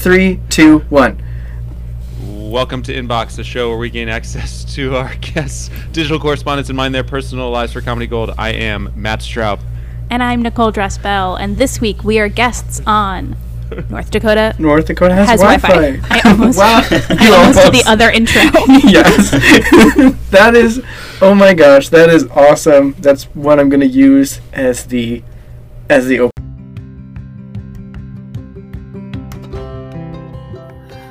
Three, two, one. Welcome to Inbox, the show where we gain access to our guests' digital correspondence and mine their personal lives for Comedy Gold. I am Matt Straub. And I'm Nicole Drespel, and this week we are guests on North Dakota North Dakota has, has Wi-Fi. Wi-Fi. I almost, Wow, I you almost did the other intro. yes. that is, oh my gosh, that is awesome. That's what I'm gonna use as the, as the open.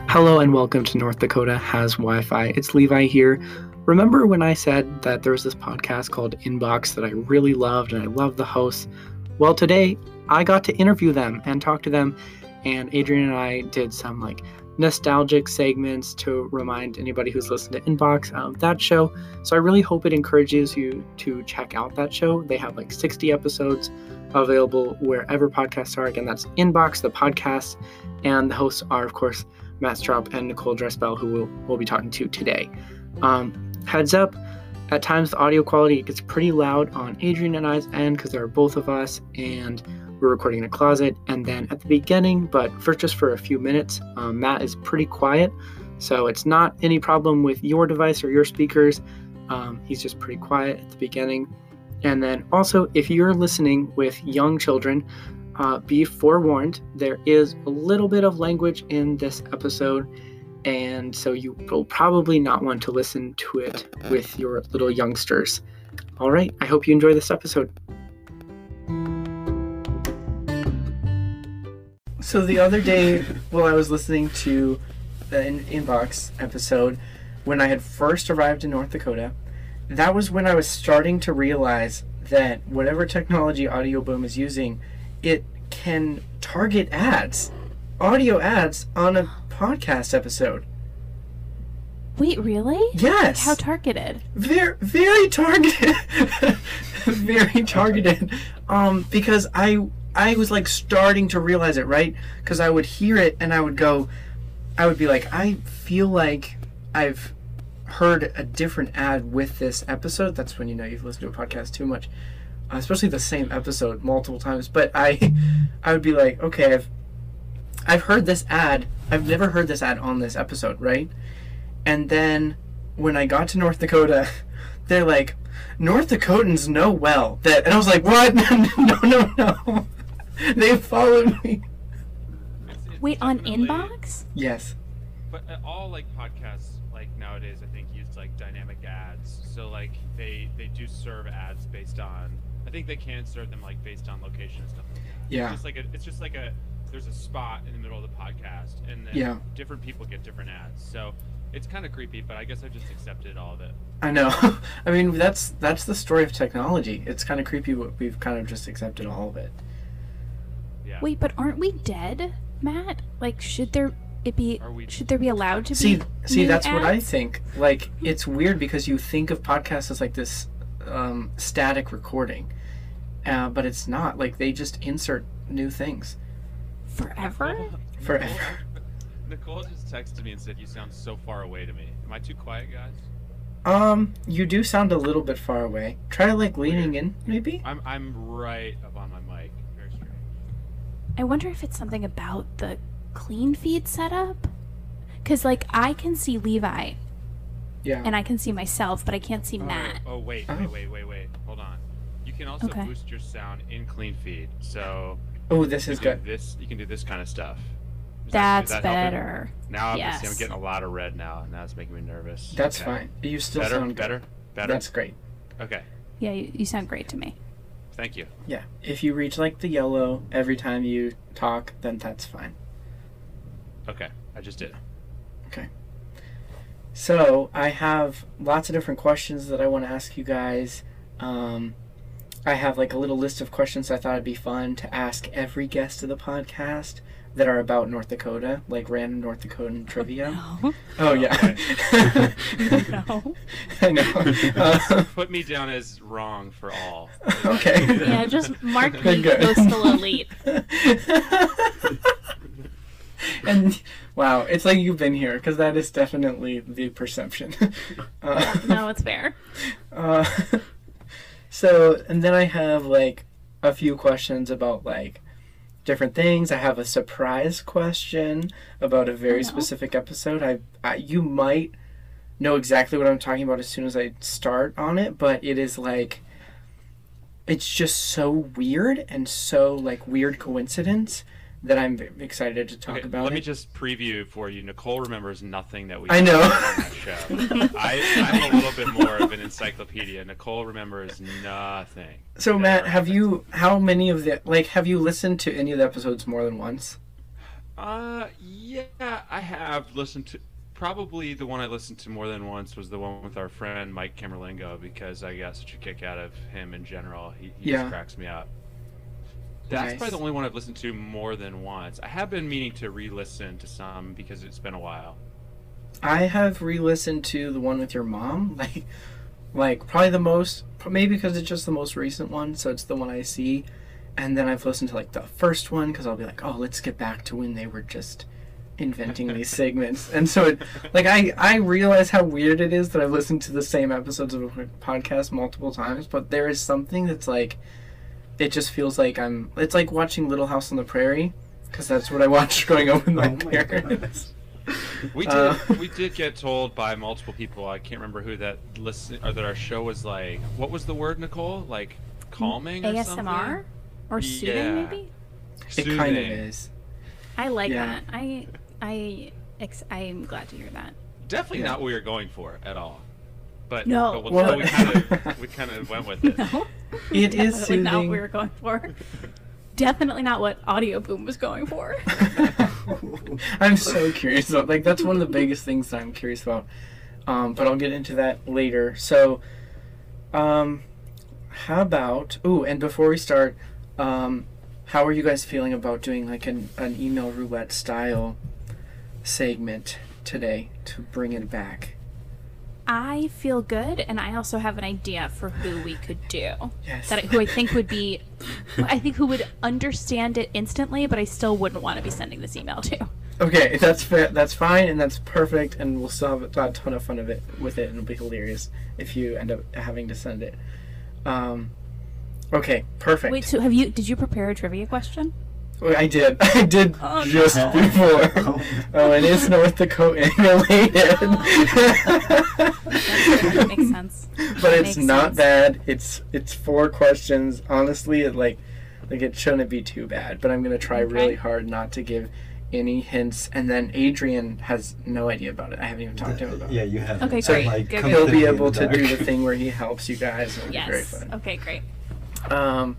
Hello and welcome to North Dakota Has Wi-Fi. It's Levi here. Remember when I said that there was this podcast called Inbox that I really loved and I loved the hosts? Well, today I got to interview them and talk to them, and Adrian and I did some like nostalgic segments to remind anybody who's listened to Inbox of that show. So I really hope it encourages you to check out that show. They have like 60 episodes available wherever podcasts are. Again, that's Inbox, the podcast, and the hosts are, of course, Matt Straub and Nicole Drespel, who we'll, we'll be talking to today. Um, heads up, at times the audio quality gets pretty loud on Adrian and I's end because there are both of us and we're recording in a closet. And then at the beginning, but for just for a few minutes, um, Matt is pretty quiet. So it's not any problem with your device or your speakers. Um, he's just pretty quiet at the beginning. And then also, if you're listening with young children, uh, be forewarned, there is a little bit of language in this episode, and so you will probably not want to listen to it with your little youngsters. All right, I hope you enjoy this episode. So the other day, while I was listening to the in- Inbox episode, when I had first arrived in North Dakota, that was when I was starting to realize that whatever technology Audioboom is using, it can target ads, audio ads on a podcast episode. Wait, really? Yes. How targeted? very very targeted very targeted um because i i was like starting to realize it right because i would hear it and i would go i would be like i feel like i've heard a different ad with this episode that's when you know you've listened to a podcast too much especially the same episode multiple times but i i would be like okay i've i've heard this ad i've never heard this ad on this episode right and then when I got to North Dakota, they're like, North Dakotans know well that, and I was like, what? no, no, no. they followed me. It's- it's Wait, on Inbox? Yes. But uh, all like podcasts, like nowadays, I think use like dynamic ads. So like they they do serve ads based on. I think they can serve them like based on location and stuff. like that. Yeah. It's just like a, it's just like a there's a spot in the middle of the podcast, and then Yeah. different people get different ads. So it's kind of creepy, but I guess I've just accepted all of it. I know. I mean, that's that's the story of technology. It's kind of creepy, but we've kind of just accepted all of it. Yeah. Wait, but aren't we dead, Matt? Like, should there it be? Are we- Should there be allowed to See, be? see, new that's what I think. Like, it's weird because you think of podcasts as like this um, static recording, uh, but it's not. Like, they just insert new things forever. forever. Nicole just texted me and said, "You sound so far away to me. Am I too quiet, guys?" Um, you do sound a little bit far away. Try like leaning in, maybe. I'm I'm right up on my mic. Very strange. I wonder if it's something about the clean feed setup. Cause like I can see Levi Yeah. and I can see myself, but I can't see Oh, Matt. Oh wait, Oh. wait, wait, wait, wait. Hold on. You can also Okay. boost your sound in clean feed. So Oh, this is good. this you can do this kind of stuff. Is that- is That's that helping? better. Now I'm, I'm getting a lot of red now. and that's making me nervous. That's Okay. fine. You still Better, sound good. better, better. That's great. Okay. Yeah, you, you sound great to me. Thank you. Yeah. If you reach like the yellow every time you talk, then that's fine. Okay, I just did. Okay. So I have lots of different questions that I want to ask you guys. Um, I have like a little list of questions I thought it'd be fun to ask every guest of the podcast that are about North Dakota, like random North Dakotan trivia. No. Oh yeah. no. I know. Uh, Put me down as wrong for all. okay. Yeah, just mark me Good. coastal elite. and wow, it's like you've been here because that is definitely the perception. uh, No, it's fair. uh, so, and then I have like a few questions about like different things. I have a surprise question about a very specific episode. I, I you might know exactly what I'm talking about as soon as I start on it, but it is like it's just so weird and so like weird coincidence that I'm excited to talk Okay, about let it. me just preview for you. Nicole remembers nothing that we. I know. on that show. I, I'm a little bit more of an encyclopedia. Nicole remembers nothing. so that Matt, have you how many of the like have you listened to any of the episodes more than once? Uh, yeah, I have listened to. Probably the one I listened to more than once was the one with our friend Mike Camerlingo because I got such a kick out of him in general. He, he Yeah. just cracks me up. That's Nice. probably the only one I've listened to more than once. I have been meaning to re-listen to some because it's been a while. I have re-listened to the one with your mom, like, like probably the most, maybe because it's just the most recent one, so it's the one I see, and then I've listened to like the first one because I'll be like, oh, let's get back to when they were just inventing these segments, and so it, like I I realize how weird it is that I've listened to the same episodes of a podcast multiple times, but there is something that's like, it just feels like I'm, it's like watching Little House on the Prairie, because that's what I watched growing up with my Oh my God. parents. We did. Uh, we did get told by multiple people. I can't remember who that listen or that our show was like. What was the word, Nicole? Like calming or ASMR something? or soothing, Yeah. maybe. It kind of is. I like Yeah. that. I I ex- I'm glad to hear that. Definitely Yeah. not what we were going for at all. But No. but we'll, Well- we kind of we kind of went with it. No, It is definitely not what we were going for. Definitely not what Audioboom was going for. I'm so curious. About, like that's one of the biggest things that I'm curious about. Um, but I'll get into that later. So, um, how about? Ooh, and before we start, um, how are you guys feeling about doing like an an email roulette style segment today to bring it back? I feel good, and I also have an idea for who we could do. Yes. That I, who I think would be, I think who would understand it instantly, but I still wouldn't want to be sending this email to. Okay, that's fair. That's fine, and that's perfect, and we'll still have a ton of fun of it with it, and it'll be hilarious if you end up having to send it. Um, okay, perfect. Wait, so have you? Did you prepare a trivia question? Wait, I did. I did Oh, no. just before. Oh. oh, it is North Dakota related. That makes sense. but That it's not sense. bad. It's it's four questions. Honestly, it like like it shouldn't be too bad. But I'm gonna try Okay. really hard not to give any hints. And then Adrian has no idea about it. I haven't even talked to him about Yeah, it. Yeah, you have. Okay, So great. like, Good, He'll good. be able the to do the thing where he helps you guys. It'll be very Yes. fun. Okay, great. Um,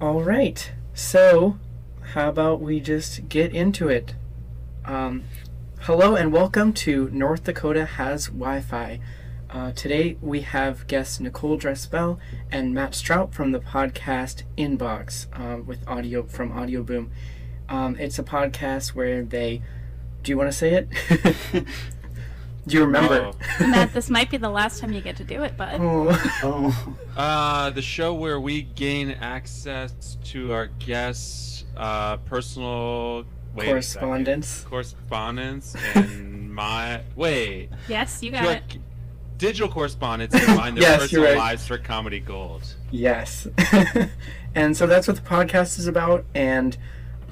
all right. So, how about we just get into it? Um, hello and welcome to North Dakota Has Wi-Fi. Uh, today we have guests Nicole Drespel and Matt Strout from the podcast Inbox um, with audio from Audioboom. Um, it's a podcast where they. Do you want to say it? do you remember? Matt, this might be the last time you get to do it, bud. Oh. Oh, Uh, the show where we gain access to our guests' uh, personal wait. Correspondence. correspondence, and my wait, Yes, you got our it. digital correspondence and find their Yes, personal right. lives for comedy gold. Yes. and so that's what the podcast is about. And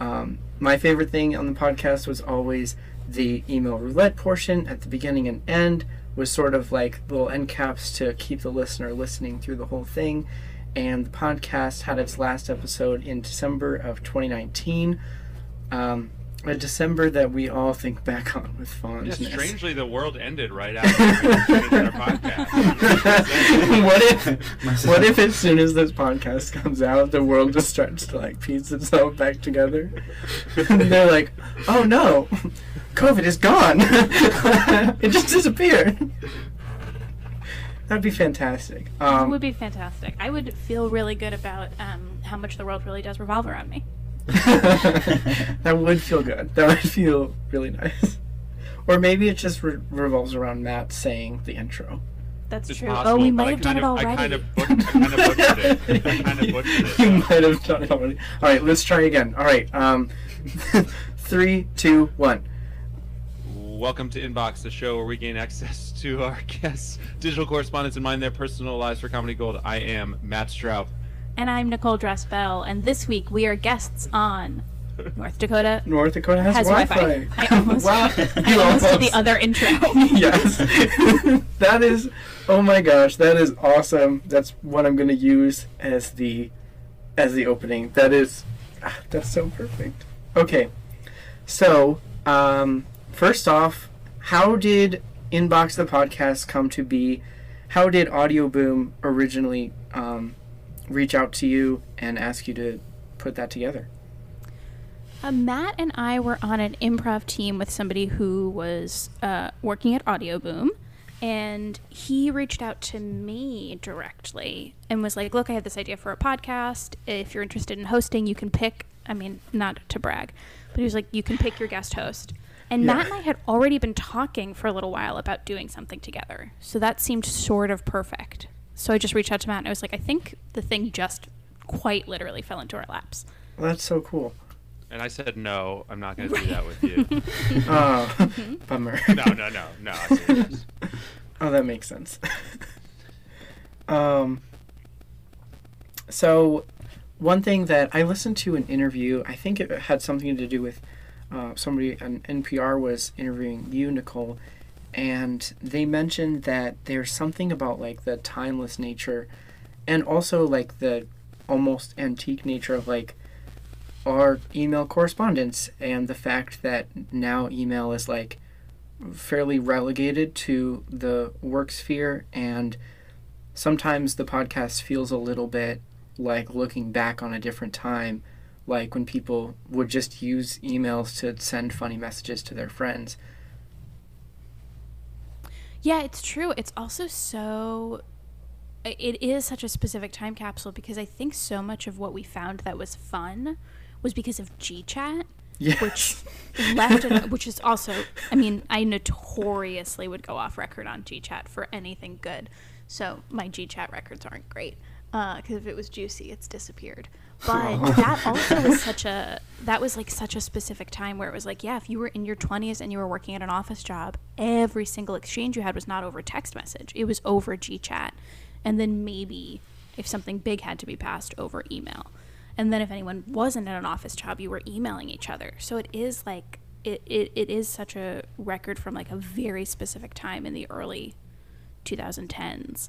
um, my favorite thing on the podcast was always the email roulette portion at the beginning and end was sort of like little end caps to keep the listener listening through the whole thing. And the podcast had its last episode in December of 2019. Um, a December that we all think back on with Yeah, fondness. strangely, the world ended right after we our podcast. what if what if as soon as this podcast comes out, the world just starts to like piece itself back together? and they're like, "Oh no, COVID is gone. it just disappeared." That'd be fantastic. it Um, would be fantastic. I would feel really good about um, how much the world really does revolve around me. that would feel good. That would feel really nice. Or maybe it just re- revolves around Matt saying the intro. That's It's true. possible, oh, we might have done it already. I kind of, but- I kind of butchered it. I kind of butchered it. you might have done it already. All right, let's try again. All right, um, three, two, one. Welcome to Inbox, the show where we gain access to our guests' digital correspondence and mind their personal lives for comedy gold. I am Matt Straub. And I'm Nicole Drespel, and this week we are guests on North Dakota North Dakota has, has Wi-Fi. Wi-Fi. I almost, Wow. I almost did almost- the other intro. yes. that is oh my gosh, that is awesome. That's what I'm gonna use as the as the opening. That is ah, that's so perfect. Okay. So, um first off, how did Inbox the podcast come to be? How did Audioboom originally um, reach out to you and ask you to put that together? Uh, Matt and I were on an improv team with somebody who was uh, working at Audioboom, and he reached out to me directly and was like, "Look, I have this idea for a podcast. If you're interested in hosting, you can pick. I mean, not to brag, but he was like, you can pick your guest host." And Yeah. Matt and I had already been talking for a little while about doing something together, so that seemed sort of perfect. So I just reached out to Matt and I was like, "I think the thing just quite literally fell into our laps." Well, that's so cool. And I said no. I'm not going to do that with you. Oh, bummer. no, no, no, no. I yes. Oh, that makes sense. um, so, one thing that I listened to an interview, I think it had something to do with uh, somebody on NPR was interviewing you, Nicole, and they mentioned that there's something about like the timeless nature and also like the almost antique nature of like our email correspondence and the fact that now email is like fairly relegated to the work sphere and sometimes the podcast feels a little bit like looking back on a different time like when people would just use emails to send funny messages to their friends Yeah, it's true. It's also so. It is such a specific time capsule because I think so much of what we found that was fun was because of GChat, yes which left, which is also. I mean, I notoriously would go off record on GChat for anything good, so my GChat records aren't great. Uh, because if it was juicy, it's disappeared. But that also was such a that was like such a specific time where it was like, yeah, if you were in your twenties and you were working at an office job, every single exchange you had was not over text message; it was over GChat, and then maybe if something big had to be passed over email, and then if anyone wasn't at an office job, you were emailing each other. So it is like it, it, it is such a record from like a very specific time in the early 2010s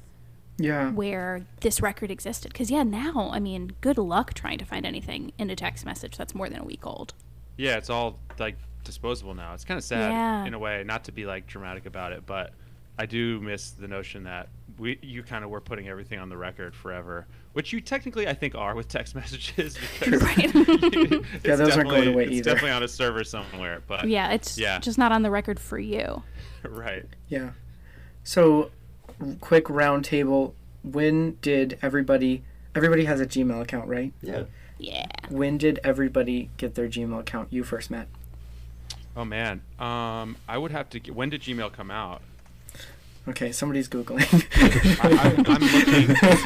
yeah where this record existed. Because, yeah, now, I mean, good luck trying to find anything in a text message that's more than a week old. Yeah, it's all like disposable now. It's kind of sad Yeah. in a way, not to be like dramatic about it, but I do miss the notion that we you kind of were putting everything on the record forever, which you technically I think are with text messages because Right. Yeah, those aren't going definitely- away it's either. definitely on a server somewhere, but yeah, it's yeah. just not on the record for you. right. yeah so quick round table when did everybody everybody has a gmail account right Yeah. Yeah. when did everybody get their gmail account you first matt Oh man, um, I would have to. Get, when did Gmail come out? okay somebody's googling I, I'm, I'm looking. To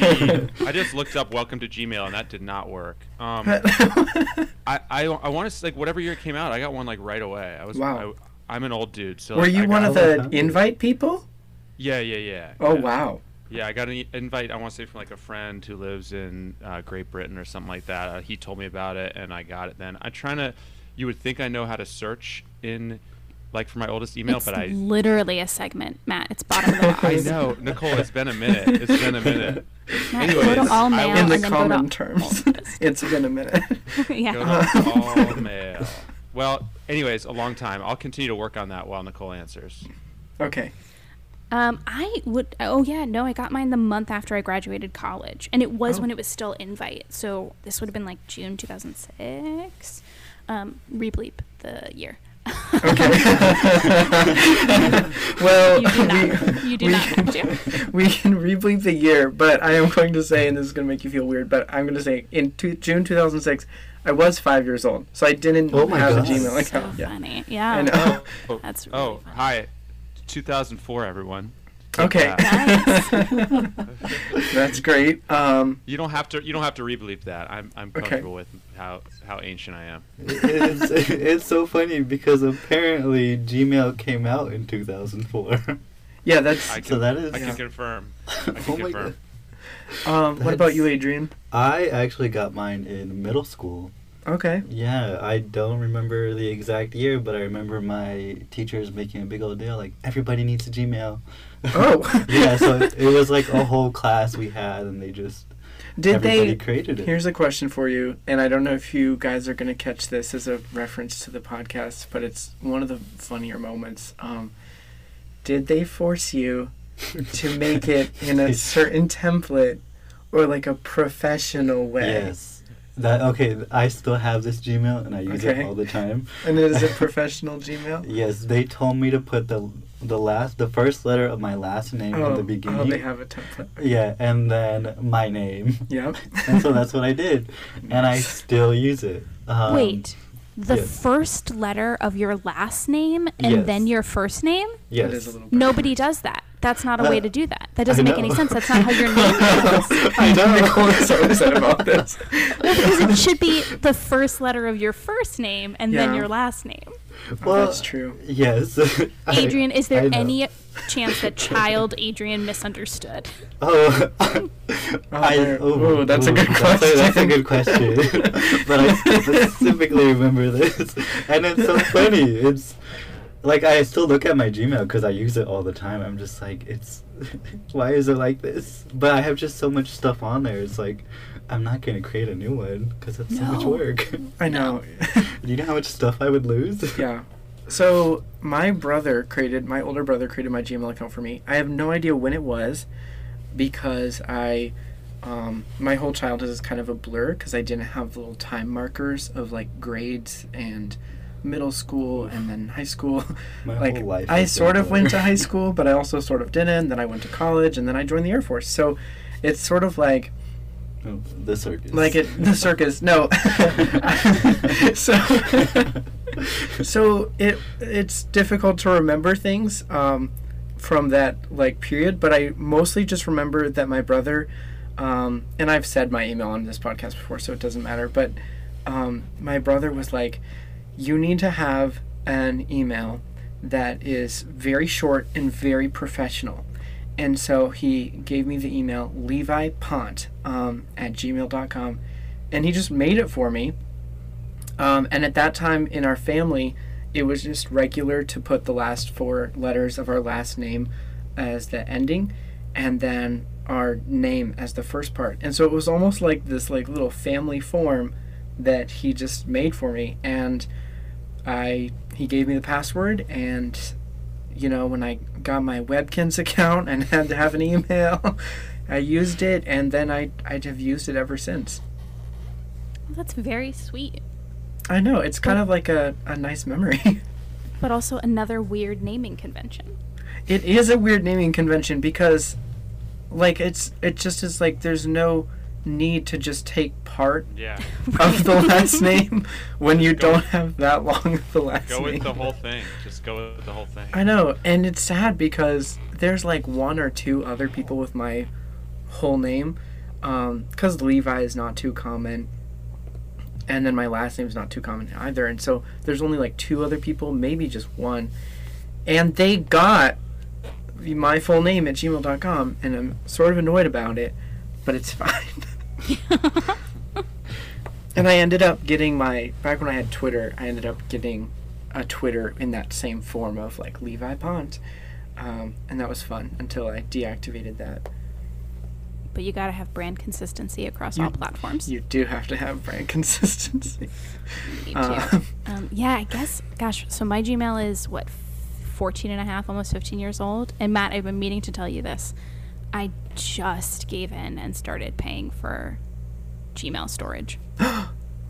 see, I just looked up "Welcome to Gmail" and that did not work. Um, I I, I want to like whatever year it came out. I got one like right away. I was Wow. I, I'm an old dude, so were you I one of the invite people Yeah, yeah, yeah. oh yeah. wow Yeah, I got an invite. I want to say from like a friend who lives in uh, Great Britain or something like that. Uh, he told me about it, and I got it. Then I'm trying to. You would think I know how to search in, like for my oldest email, it's but I. literally a segment, Matt. It's bottom of the box. I know, Nicole. It's been a minute. It's been a minute. Matt, Anyways, go to all mail in the and then go common to terms oldest. it's been a minute yeah. Go to all mail. Well, anyways, a long time. I'll continue to work on that while Nicole answers. okay Um, I would. Oh yeah, no, I got mine the month after I graduated college, and it was Oh. when it was still invite. So this would have been like June 2006. Um, rebleep the year. Okay. well, You do not. we, You do we not can, have to. we can rebleep the year, but I am going to say, and this is going to make you feel weird, but I'm going to say in two, June 2006, I was five years old, so I didn't Oh my have God. a Gmail so account. yeah. funny. Yeah. I know. Oh, That's really oh, funny. hi, 2004, everyone. Take Okay. that. That's great. Um, You don't have to. You don't have to rebleep that. I'm. I'm Okay. comfortable with how how ancient I am. it's, it's so funny because apparently Gmail came out in 2004. yeah, that's. Can, So that is- I can Yeah. confirm. I can Oh confirm. Um, what about you, Adrian? I actually got mine in middle school. Okay. Yeah, I don't remember the exact year, but I remember my teachers making a big old deal like everybody needs a Gmail. Oh. yeah, so it, it was like a whole class we had, and they just Did everybody they? created it. Here's a question for you, and I don't know if you guys are going to catch this as a reference to the podcast, but it's one of the funnier moments. Um, did they force you to make it in a certain template or like a professional way? Yes. That okay. I still have this Gmail, and I use Okay. it all the time. And it is a professional Gmail? Yes, they told me to put the the last the first letter of my last name Oh, at the oh, beginning. they have a template. Yeah, and then my name. Yep. and so that's what I did, and I still use it. Um, Wait, the yes. first letter of your last name and Yes. then your first name? Yes. That is a little Nobody does that. That's not a way Uh, to do that. That doesn't make any sense. That's not how your name is. I know. Nicole is so upset about this. Because it should be the first letter of your first name and then your last name. Oh, that's true. Yes. Adrian, is there any chance that child Adrian misunderstood? Oh. oh, I, there- oh, ooh, that's a good That's a, that's a question. good question. but I specifically remember this, and it's so funny. It's like I still look at my Gmail because I use it all the time. I'm just like, it's why is it like this? But I have just so much stuff on there. It's like I'm not gonna create a new one because it's so much work. I know. Do you know how much stuff I would lose? yeah. So my brother created my older brother created my Gmail account for me. I have no idea when it was because I um, my whole childhood is kind of a blur because I didn't have little time markers of like grades and middle school and then high school. My like whole life. I sort of went to high school, but I also sort of didn't. Then I went to college and then I joined the Air Force. So it's sort of like Oh, the circus. like it the circus. No. So so it it's difficult to remember things um, from that like period but i mostly just remember that my brother um, and i've said my email on this podcast before so it doesn't matter but um, my brother was like you need to have an email that is very short and very professional and so he gave me the email Levi Pont um, at gmail.com. And he just made it for me. Um, and at that time in our family, it was just regular to put the last four letters of our last name as the ending and then our name as the first part. And so it was almost like this like little family form that he just made for me. And I he gave me the password and you know, when I got my Webkinz account and had to have an email, I used it, and then I I have used it ever since. That's very sweet. I know it's kind of like a, a nice memory. But also another weird naming convention. it is a weird naming convention because, like, it's it just is like there's no need to just take part Yeah. of the last name when you Go- don't have that long of the last Go name. with the whole thing. Just go with the whole thing. I know, and it's sad because there's like one or two other people with my whole name, um, because Levi is not too common, and then my last name is not too common either, and so there's only like two other people, maybe just one, and they got my full name at gmail.com, and I'm sort of annoyed about it, but it's fine. and I ended up getting my back when I had Twitter, I ended up getting a Twitter in that same form of like Levi Pont. Um, and that was fun until I deactivated that. But you gotta have brand consistency across You- all platforms. You do have to have brand consistency. Uh, Um, yeah, I guess, gosh, so my Gmail is what, 14 and a half, almost 15 years old. And Matt, I've been meaning to tell you this. I just gave in and started paying for Gmail storage.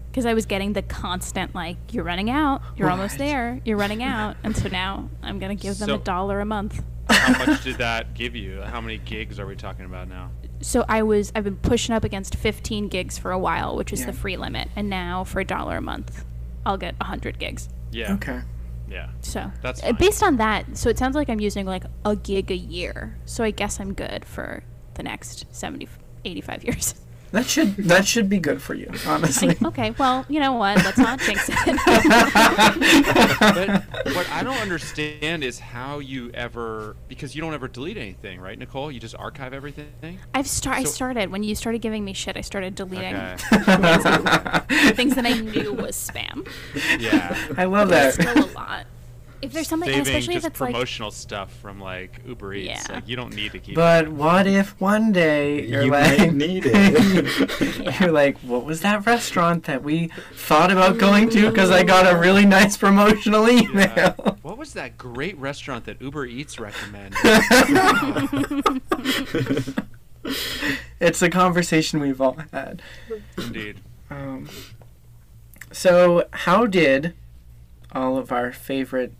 Because I was getting the constant, like, you're running out, you're almost there, you're running out. And so now I'm going to give them a dollar a month. How much did that give you? How many gigs are we talking about now? So I was, I've been pushing up against 15 gigs for a while, which is Yeah. the free limit. And now for a dollar a month, I'll get 100 gigs. Yeah. okay. Yeah. So That's uh, fine. based on that. So it sounds like I'm using like a gig a year. So I guess I'm good for the next 70, 85 years. That should that should be good for you, honestly. okay, well, you know what? Let's not jinx it. But what I don't understand is how you ever because you don't ever delete anything, right, Nicole? You just archive everything. I've start. I started when you started giving me shit. I started deleting Okay. things that I knew was spam. Yeah. I love that. still a lot. If there's something, and Saving especially if just it's like, promotional stuff from like Uber Eats. Yeah. Like you don't need to keep. But what if one day you're You like, might need it. Yeah. you're like, what was that restaurant that we thought about going to because I got a really nice promotional Yeah. email? What was that great restaurant that Uber Eats recommended? it's a conversation we've all had. Indeed. Um, so, how did all of our favorite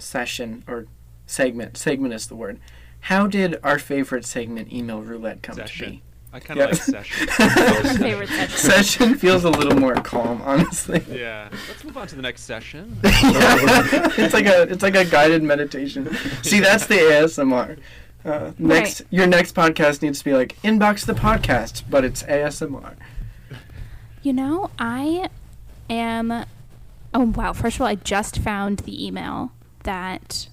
session or segment, segment is the word, how did our favorite segment, email roulette, come to Session. be? I kind of Yeah. like session. favorite session. Session feels a little more calm, honestly. yeah. Let's move on to the next session. it's like a it's like a guided meditation. See, that's the ASMR. Uh, next, your next podcast needs to be like inbox the podcast, but it's ASMR. You know, I am. Oh wow! First of all, I just found the email that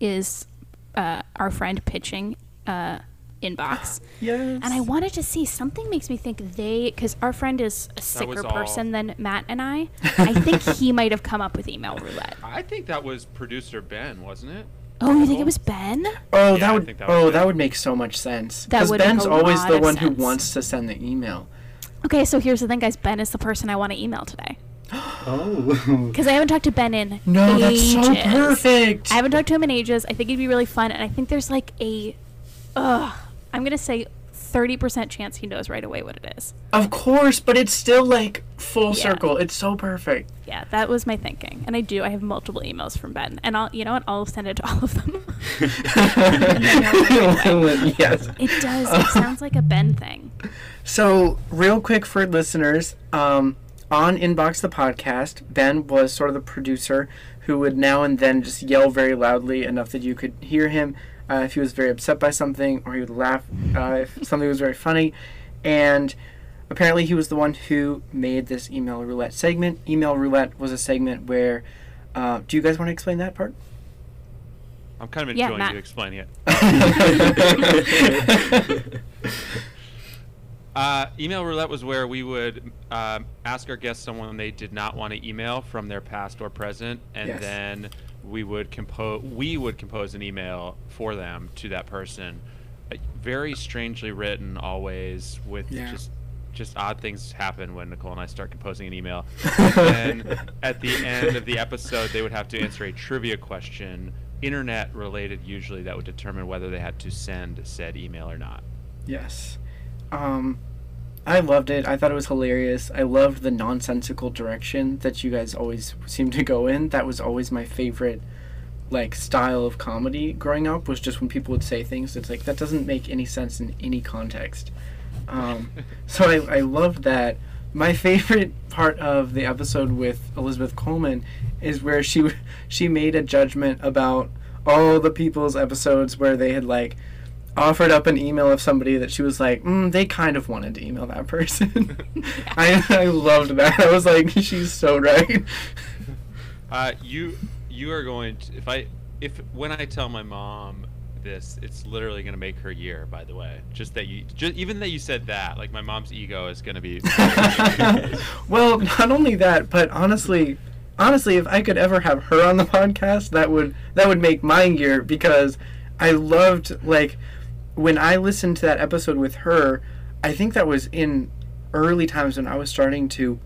is uh, our friend pitching uh, inbox, Yes. and I wanted to see something makes me think they because our friend is a sicker all- person than Matt and I. I think he might have come up with email roulette. I think that was producer Ben, wasn't it? Oh, you think it was Ben? Oh, Yeah, that would. think that was oh, it. that would make so much sense. That Because would make Ben's a always lot the of one who sense. wants to send the email. Okay, so here's the thing, guys. Ben is the person I want to email today oh. because I haven't talked to Ben in No, that's so perfect. I haven't talked to him in ages. I think it'd be really fun, and I think there's like a, ugh, I'm gonna say, thirty percent chance he knows right away what it is. Of course, but it's still like full Yeah. circle. It's so perfect. Yeah, that was my thinking, and I do. I have multiple emails from Ben, and I'll, you know what? I'll send it to all of them. yes. it does. It sounds like a Ben thing. So, real quick for listeners, um, on Inbox the podcast, Ben was sort of the producer who would now and then just yell very loudly enough that you could hear him uh, if he was very upset by something or he would laugh uh, if something was very funny. And apparently, he was the one who made this email roulette segment. Email roulette was a segment where. Uh, do you guys want to explain that part? I'm kind of enjoying Matt. you explaining it. Uh, email roulette was where we would um, ask our guests someone they did not want to email from their past or present, and Yes. then we would compose we would compose an email for them to that person. Uh, Very strangely written, always with Yeah. just just odd things happen when Nicole and I start composing an email. and then at the end of the episode, they would have to answer a trivia question, internet related usually, that would determine whether they had to send said email or not. Yes. Um, I loved it. I thought it was hilarious. I loved the nonsensical direction that you guys always seem to go in. That was always my favorite like style of comedy growing up was just when people would say things that's like that doesn't make any sense in any context. Um, so I, I loved that. My favorite part of the episode with Elizabeth Coleman is where she she made a judgment about all the people's episodes where they had like offered up an email of somebody that she was like, mm, they kind of wanted to email that person. I, I loved that. I was like, she's so right. Uh, you you are going to if I if when I tell my mom this, it's literally going to make her year. By the way, just that you just even that you said that, like my mom's ego is going to be. well, not only that, but honestly, honestly, if I could ever have her on the podcast, that would that would make my year because I loved like when I listened to that episode with her. I think that was in early times when I was starting to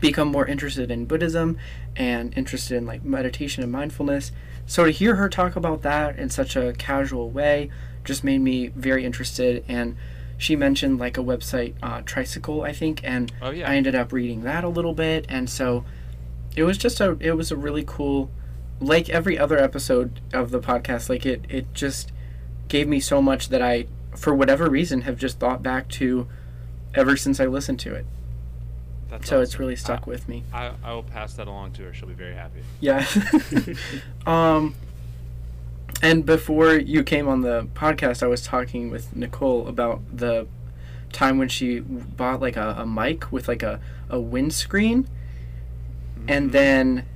become more interested in Buddhism and interested in like meditation and mindfulness. So to hear her talk about that in such a casual way just made me very interested and she mentioned like a website uh, tricycle i think and Oh, yeah. i ended up reading that a little bit and so it was just a it was a really cool like every other episode of the podcast like it it just gave me so much that i for whatever reason have just thought back to ever since i listened to it That's so it's really stuck I, with me I, I will pass that along to her. She'll be very happy. yeah um and before you came on the podcast i was talking with nicole about the time when she bought like a, a mic with like a, a windscreen and then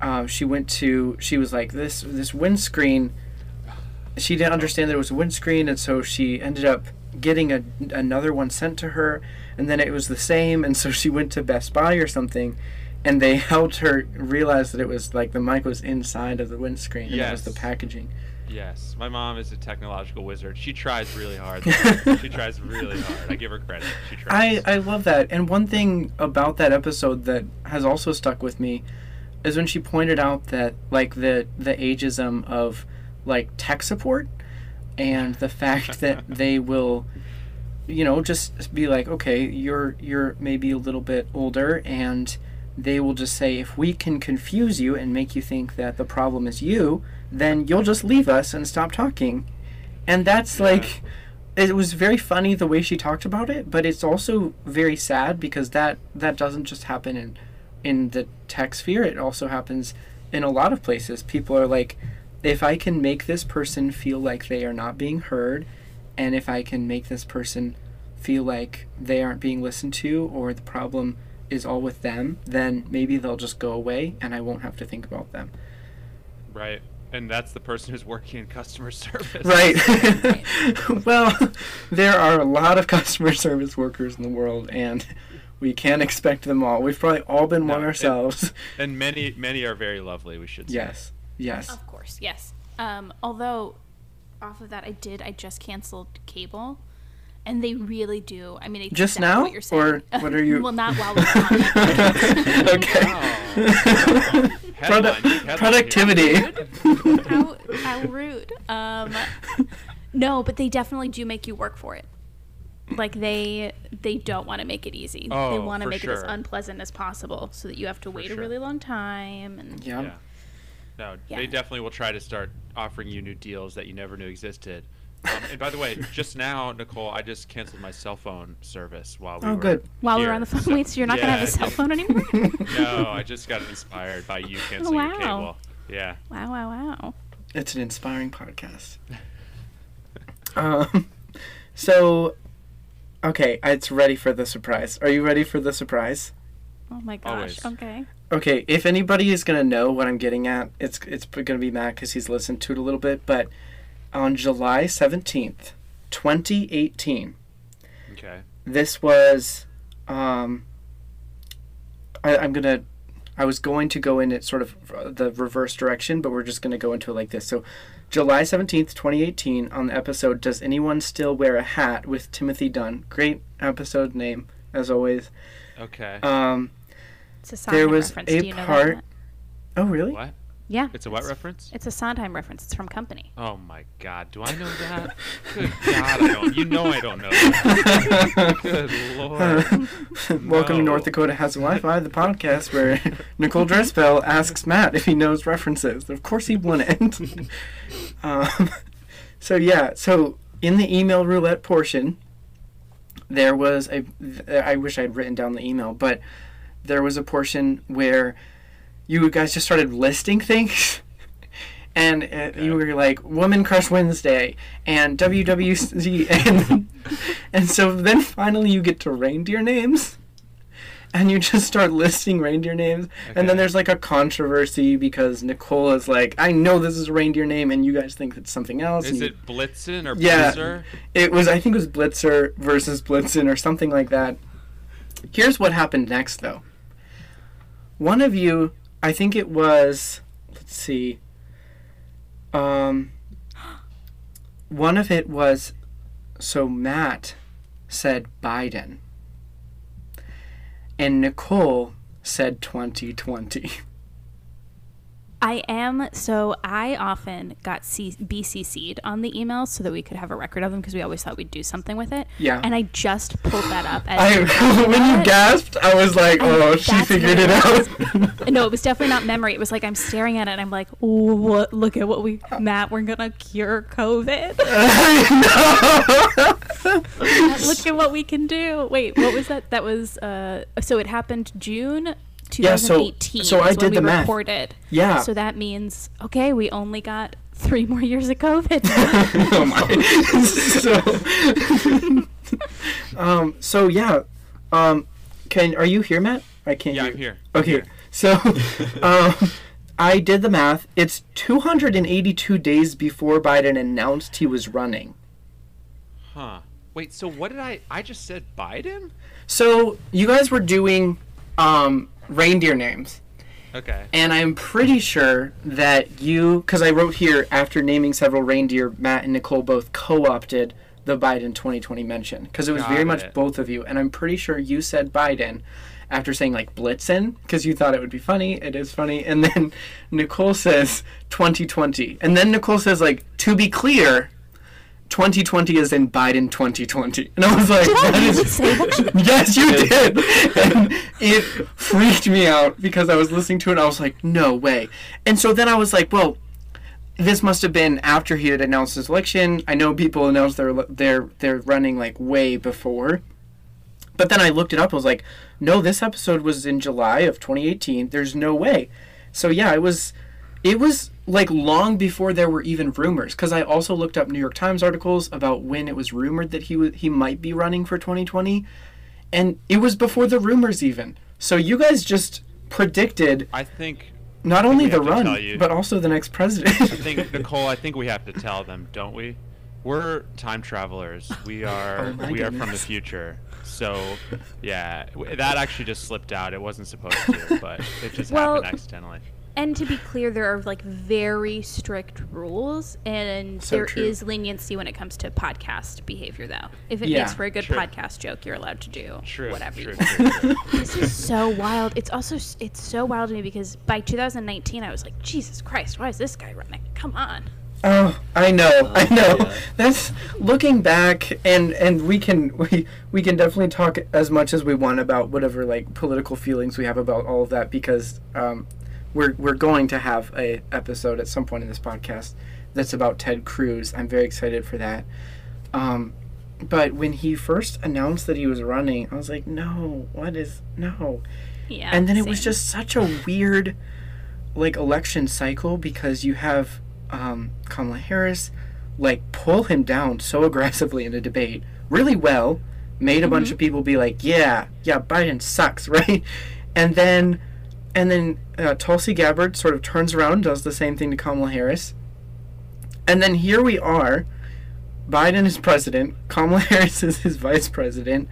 uh, she went to she was like this this windscreen. She didn't understand that it was a windscreen, and so she ended up getting a, another one sent to her, and then it was the same, and so she went to Best Buy or something, and they helped her realize that it was like the mic was inside of the windscreen, and that was the packaging. Yes, my mom is a technological wizard. She tries really hard. she tries really hard. I give her credit. She tries. I. I love that. And one thing about that episode that has also stuck with me is when she pointed out that like the the ageism of like tech support and the fact that they will you know just be like okay you're you're maybe a little bit older and they will just say if we can confuse you and make you think that the problem is you then you'll just leave us and stop talking. And that's Yeah. like it was very funny the way she talked about it but it's also very sad because that that doesn't just happen in in the tech sphere. It also happens in a lot of places. People are like if i can make this person feel like they are not being heard and if i can make this person feel like they aren't being listened to or the problem is all with them then maybe they'll just go away and i won't have to think about them right, and that's the person who's working in customer service. Right. well, there are a lot of customer service workers in the world, and we can't expect them all. We've probably all been one No, it- ourselves. and many many are very lovely. We should say. yes. Yes. Of course, yes. Um, although, off of that, I did. I just canceled cable, and they really do. I mean, it's Just exactly now? What you're saying. Or what are you- well, not while we're on okay. Wow. Produ- Headline, headline productivity. how, how rude. Um, no, but they definitely do make you work for it. Like they they don't want to make it easy. Oh, they want to for make it as unpleasant as possible, so that you have to wait sure. a really long time. And Yeah. Yeah. No, Yeah. they definitely will try to start offering you new deals that you never knew existed. Um, and by the way, just now, Nicole, I just canceled my cell phone service while we Oh, were good. while we're here. on the phone, So- wait, so you're not gonna have a cell phone anymore? No, I just got inspired by you canceling your wow. cable. Yeah. wow, wow, wow. It's an inspiring podcast. um, so, okay, it's ready for the surprise. Are you ready for the surprise? Oh my gosh. Always. Okay. Okay, if anybody is gonna know what I'm getting at, it's it's gonna be Matt because he's listened to it a little bit. But on July seventeenth, twenty eighteen, Okay. this was, um, I, I'm gonna, I was going to go in it sort of uh, the reverse direction, but we're just gonna go into it like this. So, July seventeenth, twenty eighteen, on the episode, does anyone still wear a hat with Timothy Dunn? Great episode name as always. Okay. Um, It's a There was reference. a Do you know part- That? oh really? what? Yeah. It's a what reference? It's a Sondheim reference. It's from Company. Oh my God! Do I know that? Good God! I don't. You know I don't know that. Good Lord. Welcome to North Dakota Has Wi-Fi, the podcast where Nicole Drespel asks Matt if he knows references. Of course he wouldn't. um, so yeah, so in the email roulette portion, there was a. I wish I had written down the email, but there was a portion where you guys just started listing things. And uh, you were like Woman Crush Wednesday and WWC and and so then finally you get to reindeer names and you just start listing reindeer names and then there's like a controversy because Nicole is like I know this is a reindeer name and you guys think it's something else Is you- it Blitzen or Yeah. Blitzer? it was I think it was Blitzer versus Blitzen or something like that. Here's what happened next though. One of you, I think it was let's see. Um one of it was so Matt said Biden. And Nicole said 2020. I am so I often got C- BCC'd on the emails so that we could have a record of them because we always thought we'd do something with it. Yeah. And I just pulled that up. I when you it. gasped, I was like, "Oh, she figured it it out." no, it was definitely not memory. It was like I'm staring at it and I'm like, what? Look at what we, Matt. We're gonna cure COVID. Look at what we can do. Wait, what was that? That was uh. So it happened June. Yeah, so- 2018 so I is when did we the math. recorded. Yeah. So that means okay, we only got three more years of COVID. oh my. so, um, so yeah, um, can are you here, Matt? I can't. You. Yeah, hear. I'm here. Okay, so, um, I did the math. It's 282 days before Biden announced he was running. Huh. Wait, so what did I I just said Biden? So you guys were doing um, reindeer names. Okay. And I'm pretty sure that you, because I wrote here after naming several reindeer, Matt and Nicole both co opted the Biden 2020 mention because it was very Got much both of you. And I'm pretty sure you said Biden after saying like Blitzen because you thought it would be funny. It is funny. And then Nicole says 2020. And then Nicole says, like, to be clear, 2020 is in Biden 2020. And I was like, Did I that really is say that? yes, you did. And it freaked me out because I was listening to it. And I was like, no way. And so then I was like, well, this must have been after he had announced his election. I know people announced they're they're they're running like way before. But then I looked it up. I was like, no, this episode was in July of 2018. There's no way. So yeah, it was it was like long before there were even rumors because I also looked up New York Times articles about when it was rumored that he was he might be running for 2020 and it was before the rumors even. So you guys just predicted I think not only we the run you. but also the next president. I think Nicole, I think we have to tell them, don't we? We're time travelers. We oh are Oh my we are from the future. So, yeah, that actually just slipped out. It wasn't supposed to, but it just Well- happened accidentally. And to be clear, there are like very strict rules, and So there true. is leniency when it comes to podcast behavior, though. If it Yeah. makes for a good True. podcast joke, you're allowed to do True. whatever true, you true, true. this is so wild. It's also it's so wild to me because by 2019 I was like, Jesus Christ, why is this guy running? Come on. Oh, I know, I Oh, know. yeah. That's looking back, and and we can we we can definitely talk as much as we want about whatever like political feelings we have about all of that because um, we're we're going to have a episode at some point in this podcast that's about Ted Cruz. I'm very excited for that. Um, but when he first announced that he was running, I was like, no, what is no? Yeah. and then it was just such a weird like election cycle because you have um, Kamala Harris like pull him down so aggressively in a debate really well made a bunch of people be like yeah yeah Biden sucks right and then and then uh, Tulsi Gabbard sort of turns around does the same thing to Kamala Harris and then here we are Biden is president Kamala Harris is his vice president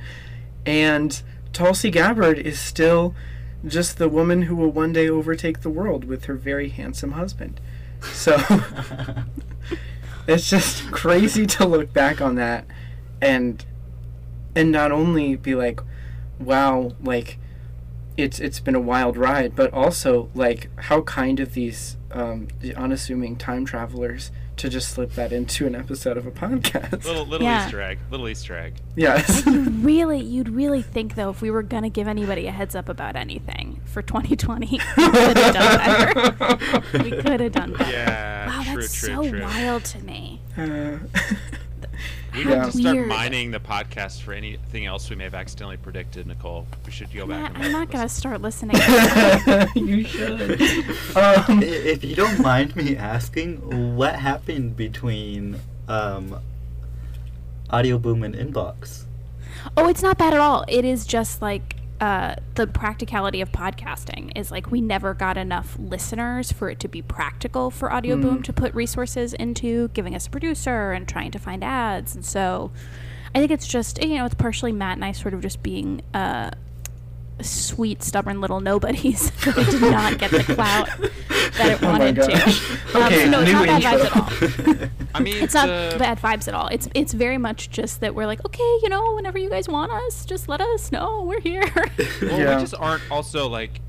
and Tulsi Gabbard is still just the woman who will one day overtake the world with her very handsome husband. So it's just crazy to look back on that and and not only be like wow like it's it's been a wild ride but also like how kind of these um, the unassuming time travelers to just slip that into an episode of a podcast Little little Yeah. Easter egg. Little Easter egg. yes You'd really, you'd really think though, if we were gonna give anybody a heads up about anything for 2020, we could have done better. we could have done better. Yeah. Wow, true, that's true, so true. wild to me. Uh, We How need to start weird. mining the podcast for anything else we may have accidentally predicted, Nicole. We should go back. Matt, and I'm not gonna start listening. you should um, if you don't mind me asking, what happened between um, Audioboom and Inbox? Oh, it's not bad at all. It is just like uh, the practicality of podcasting is like we never got enough listeners for it to be practical for Audioboom to put resources into giving us a producer and trying to find ads. And so I think it's just, you know, it's partially Matt and I sort of just being uh, sweet, stubborn little nobodies that did not get the clout that it Oh wanted to. gosh. Um, so no, it's new not bad intro. vibes at all. I mean, It's not the- bad vibes at all. It's it's very much just that we're like, okay, you know, whenever you guys want us, just let us know. We're here. Well, Yeah. we just aren't also like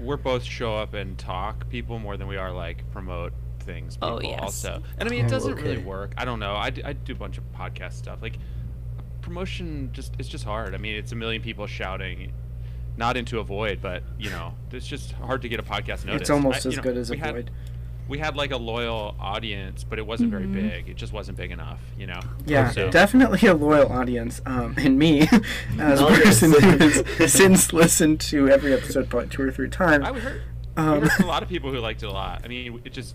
we're both show up and talk people more than we are like promote things people Oh, yes. also. And I mean, it Oh, doesn't really okay. work. I don't know. I, d- I do a bunch of podcast stuff. Like promotion just it's just hard. I mean, it's a million people shouting not into a void, but you know, it's just hard to get a podcast noticed. it's almost I- as know, good as a we had- void we had like a loyal audience, but it wasn't Mhm. very big. It just wasn't big enough, you know. Yeah, So- definitely a loyal audience. Um, and me, as a Oh, person who has since listened to every episode probably two or three times. I heard, Um, we heard a lot of people who liked it a lot. I mean, it just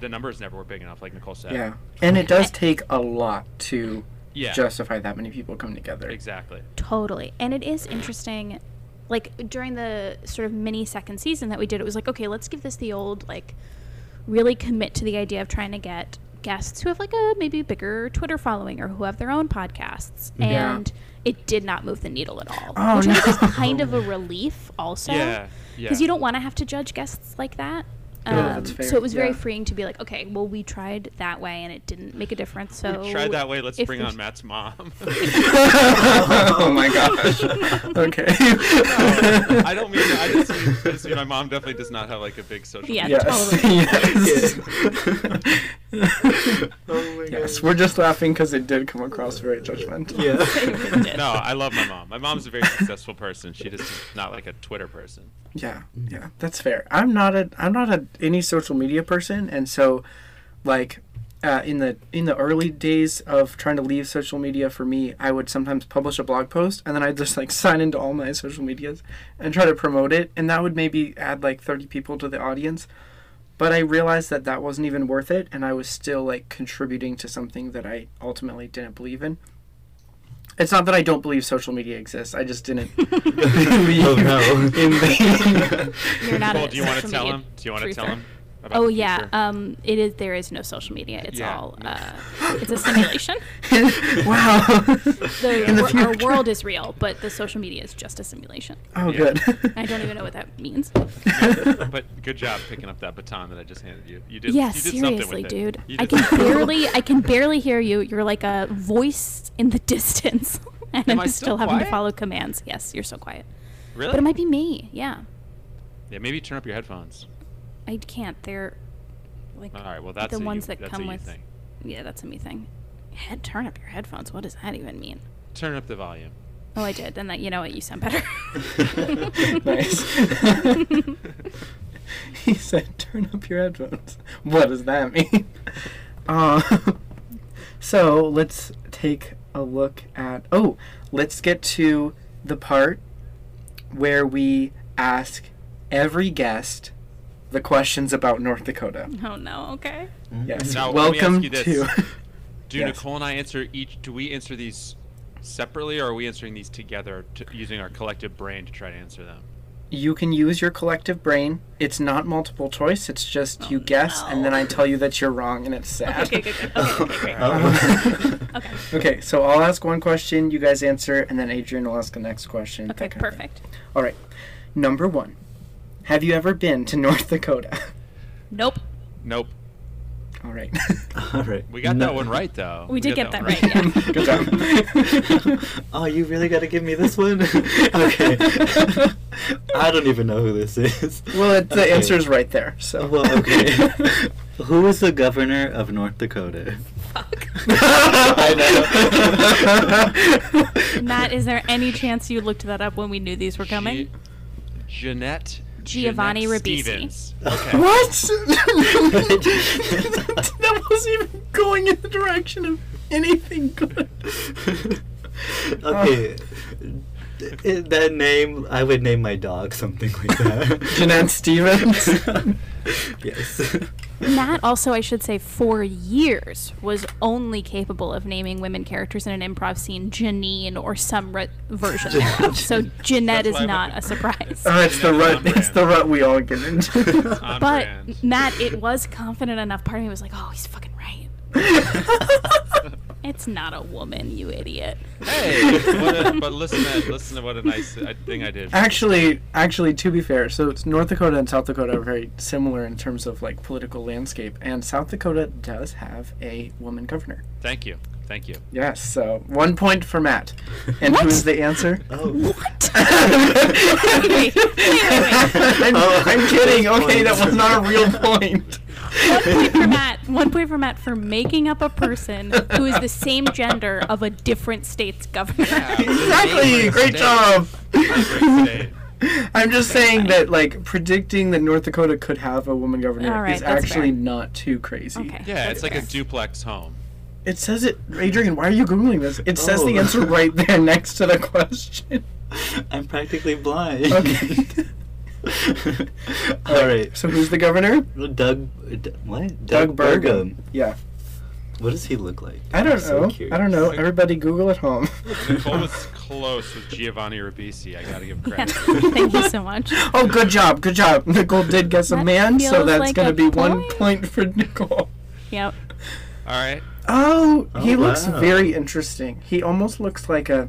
the numbers never were big enough, like Nicole said. yeah, and it does take a lot to Yeah. justify that many people coming together. Exactly. totally. And it is interesting like during the sort of mini second season that we did, it was like, okay, let's give this the old like really commit to the idea of trying to get guests who have like a maybe bigger Twitter following or who have their own podcasts. Yeah. And it did not move the needle at all. Oh, which I think no. is kind of a relief also. Yeah, yeah. Because you don't want to have to judge guests like that. Yeah, Um, that's So it was very yeah. freeing to be like, okay, well, we tried that way and it didn't make a difference. So We tried that way. Let's bring on Matt's mom. oh my gosh. Okay. I don't mean. I just mean, I just mean my mom definitely does not have like a big social. Yeah, media Yes. totally. yes. oh my yes. God. We're just laughing because it did come across very judgmental. Yeah. No, I love my mom. My mom's a very successful person. She just is not like a Twitter person. Yeah, yeah, that's fair. I'm not a I'm not a any social media person, and so like uh, in the in the early days of trying to leave social media for me, I would sometimes publish a blog post and then I'd just like sign into all my social medias and try to promote it, and that would maybe add like 30 people to the audience. But I realized that that wasn't even worth it, and I was still like contributing to something that I ultimately didn't believe in. It's not that I don't believe social media exists. I just didn't believe Oh, no. in the You're not Cole, a do you want to social tell media him? Do you want to tell truther. him? About Oh the yeah, um, it is. There is no social media. It's Yeah. all. Uh, it's a simulation. wow. The, In the our world is real, but the social media is just a simulation. Oh, Yeah. good. I don't even know what that means. but good job picking up that baton that I just handed you. You did. yeah, you did something seriously, with dude. You I can something. barely. I can barely hear you. You're like a voice in the distance, and Am I'm I still, still having to follow commands. Yes, you're so quiet. Really? But it might be me. Yeah, yeah, maybe turn up your headphones. I can't. They're like All right. Well, that's the a ones you, that come with. thing. Yeah, that's a me thing. Head turn up your headphones. What does that even mean? Turn up the volume. Oh, I did. And that you know what? You sound better. nice. he said, "Turn up your headphones." What does that mean? Uh, so let's take a look at. Oh, let's get to the part where we ask every guest the questions about North Dakota. oh no. Okay. Mm-hmm. Yes. Now, let me ask Welcome you this. to. Do Yes. Nicole and I answer each? Do we answer these separately, or are we answering these together, to, using our collective brain to try to answer them? You can use your collective brain. It's not multiple choice. It's just you Oh, guess, and then. I tell you that you're wrong, and it's sad. Okay, good, good. Okay, okay, great. Oh. Okay. Okay, so I'll ask one question, you guys answer, and then Adrian will ask the next question. Okay, that kind of thing. perfect. All right. Number one Have you ever been to North Dakota? Nope. Nope. All right. All right. We got No. that one right, though. We did get that one right, yeah. Good job. oh, you really got to give me this one? okay. I don't even know who this is. well, it, the Okay. answer is right there. So. Well, okay. who is the governor of North Dakota? Fuck. I know. Matt, is there any chance you looked that up when we knew these were coming? Gi- Jeanette. Giovanni Jeanette Ribisi. Okay. What? that wasn't even going in the direction of anything good. okay. I- that name, I would name my dog something like that. Jeanette Stevens. yes. Matt also, I should say, for years was only capable of naming women characters in an improv scene Janine or some re- version thereof. So Jeanette That's is not a surprise. Oh, it's the rut. It's the rut we all get into. But brand. Matt, it was confident enough. Part of me was like, "Oh, he's fucking right." It's not a woman, you idiot. Hey, what a, but listen to listen to what a nice uh, thing I did. Actually, actually, to be fair, so it's North Dakota and South Dakota are very similar in terms of like political landscape, and South Dakota does have a woman governor. Thank you, thank you. Yes, so one point for Matt. And What? who's the answer? Oh. What? I'm, wait, wait, wait. Oh, I'm kidding. Okay, that was not a real point. One point for Matt. One point for Matt for making up a person who is the same gender of a different state's governor. exactly. Great State. job. Great. I'm just saying that like predicting that North Dakota could have a woman governor All right, is actually fair. not too crazy. Okay. Yeah, that's it's like a duplex home. It says it, Adrian. Why are you googling this? It says the Oh. answer right there next to the question. I'm practically blind. Okay. All right. So who's the governor? Doug. D- what? Doug Burgum. Yeah. What does he look like? I don't I'm so know. curious. I don't know. Everybody Google at home. Nicole was close with Giovanni Ribisi. I gotta give him credit. Thank you so much. oh, good job. Good job. Nicole did guess a man, so that's like going to a be one point. point for Nicole. Yep. All right. Oh, he Oh, looks wow. very interesting. He almost looks like a.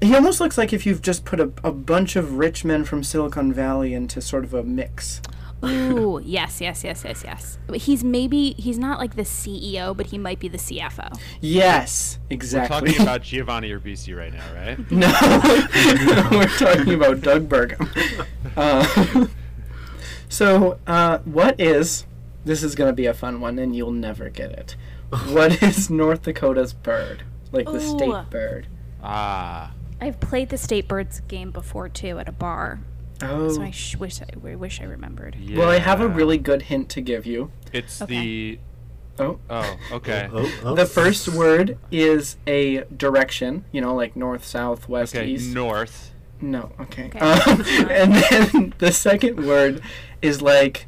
He almost looks like if you've just put a, a bunch of rich men from Silicon Valley into sort of a mix. Ooh, yes, yes, yes, yes, yes. He's maybe he's not like the CEO, but he might be the CFO. Yes, exactly. We're talking about Giovanni Ribisi right now, right? no, we're talking about Doug Burgum. Uh, so, uh, what is. This is going to be a fun one, and you'll never get it. What is North Dakota's bird? Like the Ooh. state bird. Ah. I've played the State Birds game before too at a bar, Oh. so I sh- wish I, I wish I remembered. Yeah. Well, I have a really good hint to give you. It's Okay. the. Oh. Oh, okay. Oh, oh. The first word is a direction, you know, like north, south, west, Okay, east. north. no, okay. Okay. Um, and then the second word is like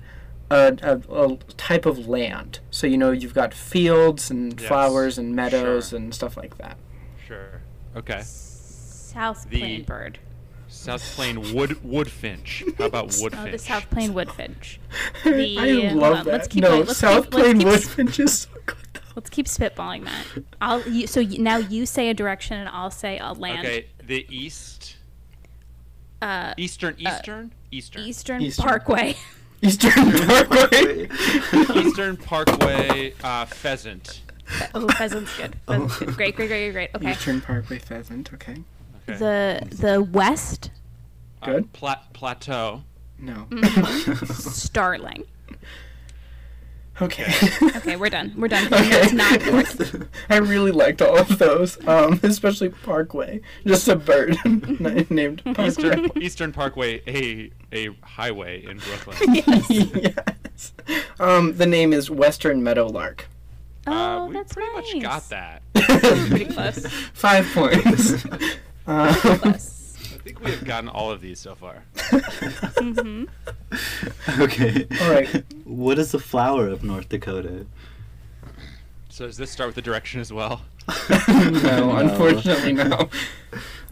a, a, a type of land. So, you know, you've got fields and Yes, flowers and meadows sure. and stuff like that. Sure. Okay. South The- Plain bird. South Plain wood woodfinch. How about woodfinch? Oh, the South Plain woodfinch. The- I love on, that. let's keep no, going, let's South keep- let's Plain keep Woodfinch is so good. though. Let's keep spitballing that. I'll you, so you, now you say a direction and I'll say a land. Okay, the east. Uh, Eastern. Eastern. Eastern. Eastern, Eastern. Parkway. Eastern Parkway. Eastern Parkway uh, pheasant. oh, pheasant's good. Pheasant's good. Great, great, great, great. Okay. Eastern Parkway pheasant, okay. Okay. The the west Uh, Good. pla- plateau. No. starling. Okay. Okay, we're done. We're done. It's not north. I really liked all of those, um, especially Parkway. Just a bird named Parkway. Eastern Eastern Parkway, a a highway in Brooklyn. yes. Um, the name is Western Meadowlark. Oh, uh, we that's pretty nice. much got that. Pretty close. Five points. Um, I think we have gotten all of these so far. hmm Okay. all right. What is the flower of North Dakota? So does this start with the direction as well? no, unfortunately, no.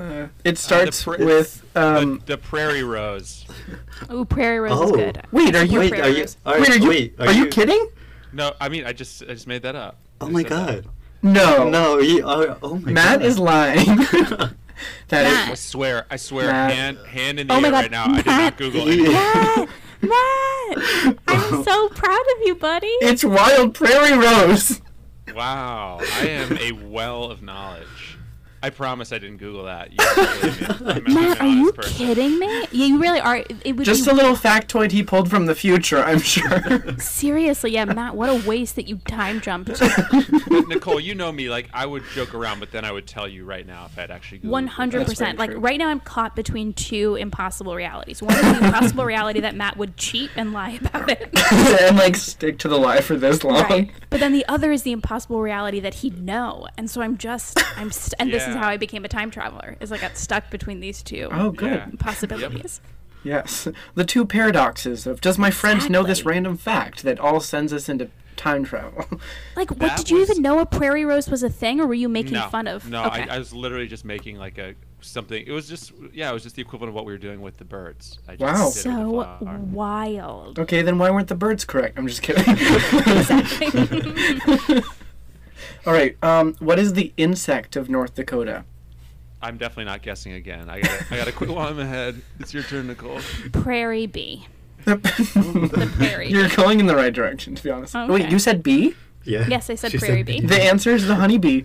Uh, it starts pra- with. Um, the, the prairie rose. Ooh, prairie rose is Oh. good. wait, are you? Wait, are you? Are, wait, are you? wait, are, you kidding? No, I mean I just I just made that up. Oh I my said that. god. No. No, you are. Oh my Matt god. is lying. That is- Matt. I swear, I swear, Matt. hand hand in the Oh air God, right now. I did not Google it. Matt, Matt, I'm so proud of you, buddy. it's Wild Prairie Rose. Wow, I am a well of knowledge. I promise I didn't Google that. You don't believe me. I'm an Matt, are you person. kidding me? Yeah, you really are. It- It would Just be a little factoid he pulled from the future, I'm sure. seriously, yeah, Matt. What a waste that you time jumped. Nicole, you know me. Like I would joke around, but then I would tell you right now if I'd actually Googled. One it. hundred That's percent. Like true. right now, I'm caught between two impossible realities. One is the impossible reality that Matt would cheat and lie about it. and like stick to the lie for this long. Right. But then the other is the impossible reality that he'd know. And so I'm just, I'm, st- and this is how I became a time traveler, is I got stuck between these two Oh, good. Yeah. possibilities. Yes. The two paradoxes of does my friend know this random fact that all sends us into time travel? Like, what, That did you was- even know a prairie rose was a thing, or were you making no, fun of? No, okay. I, I was literally just making like a something. It was just yeah, it was just the equivalent of what we were doing with the birds. I just Wow. did it with so wild. okay, then why weren't the birds correct? I'm just kidding. all right. Um, what is the insect of North Dakota? I'm definitely not guessing again. I got I got to quit while I'm ahead. It's your turn, Nicole. Prairie bee. the prairie You're going in the right direction, to be honest. Wait, you said bee? Yeah. Yes, I said She prairie bee. The answer is the honeybee.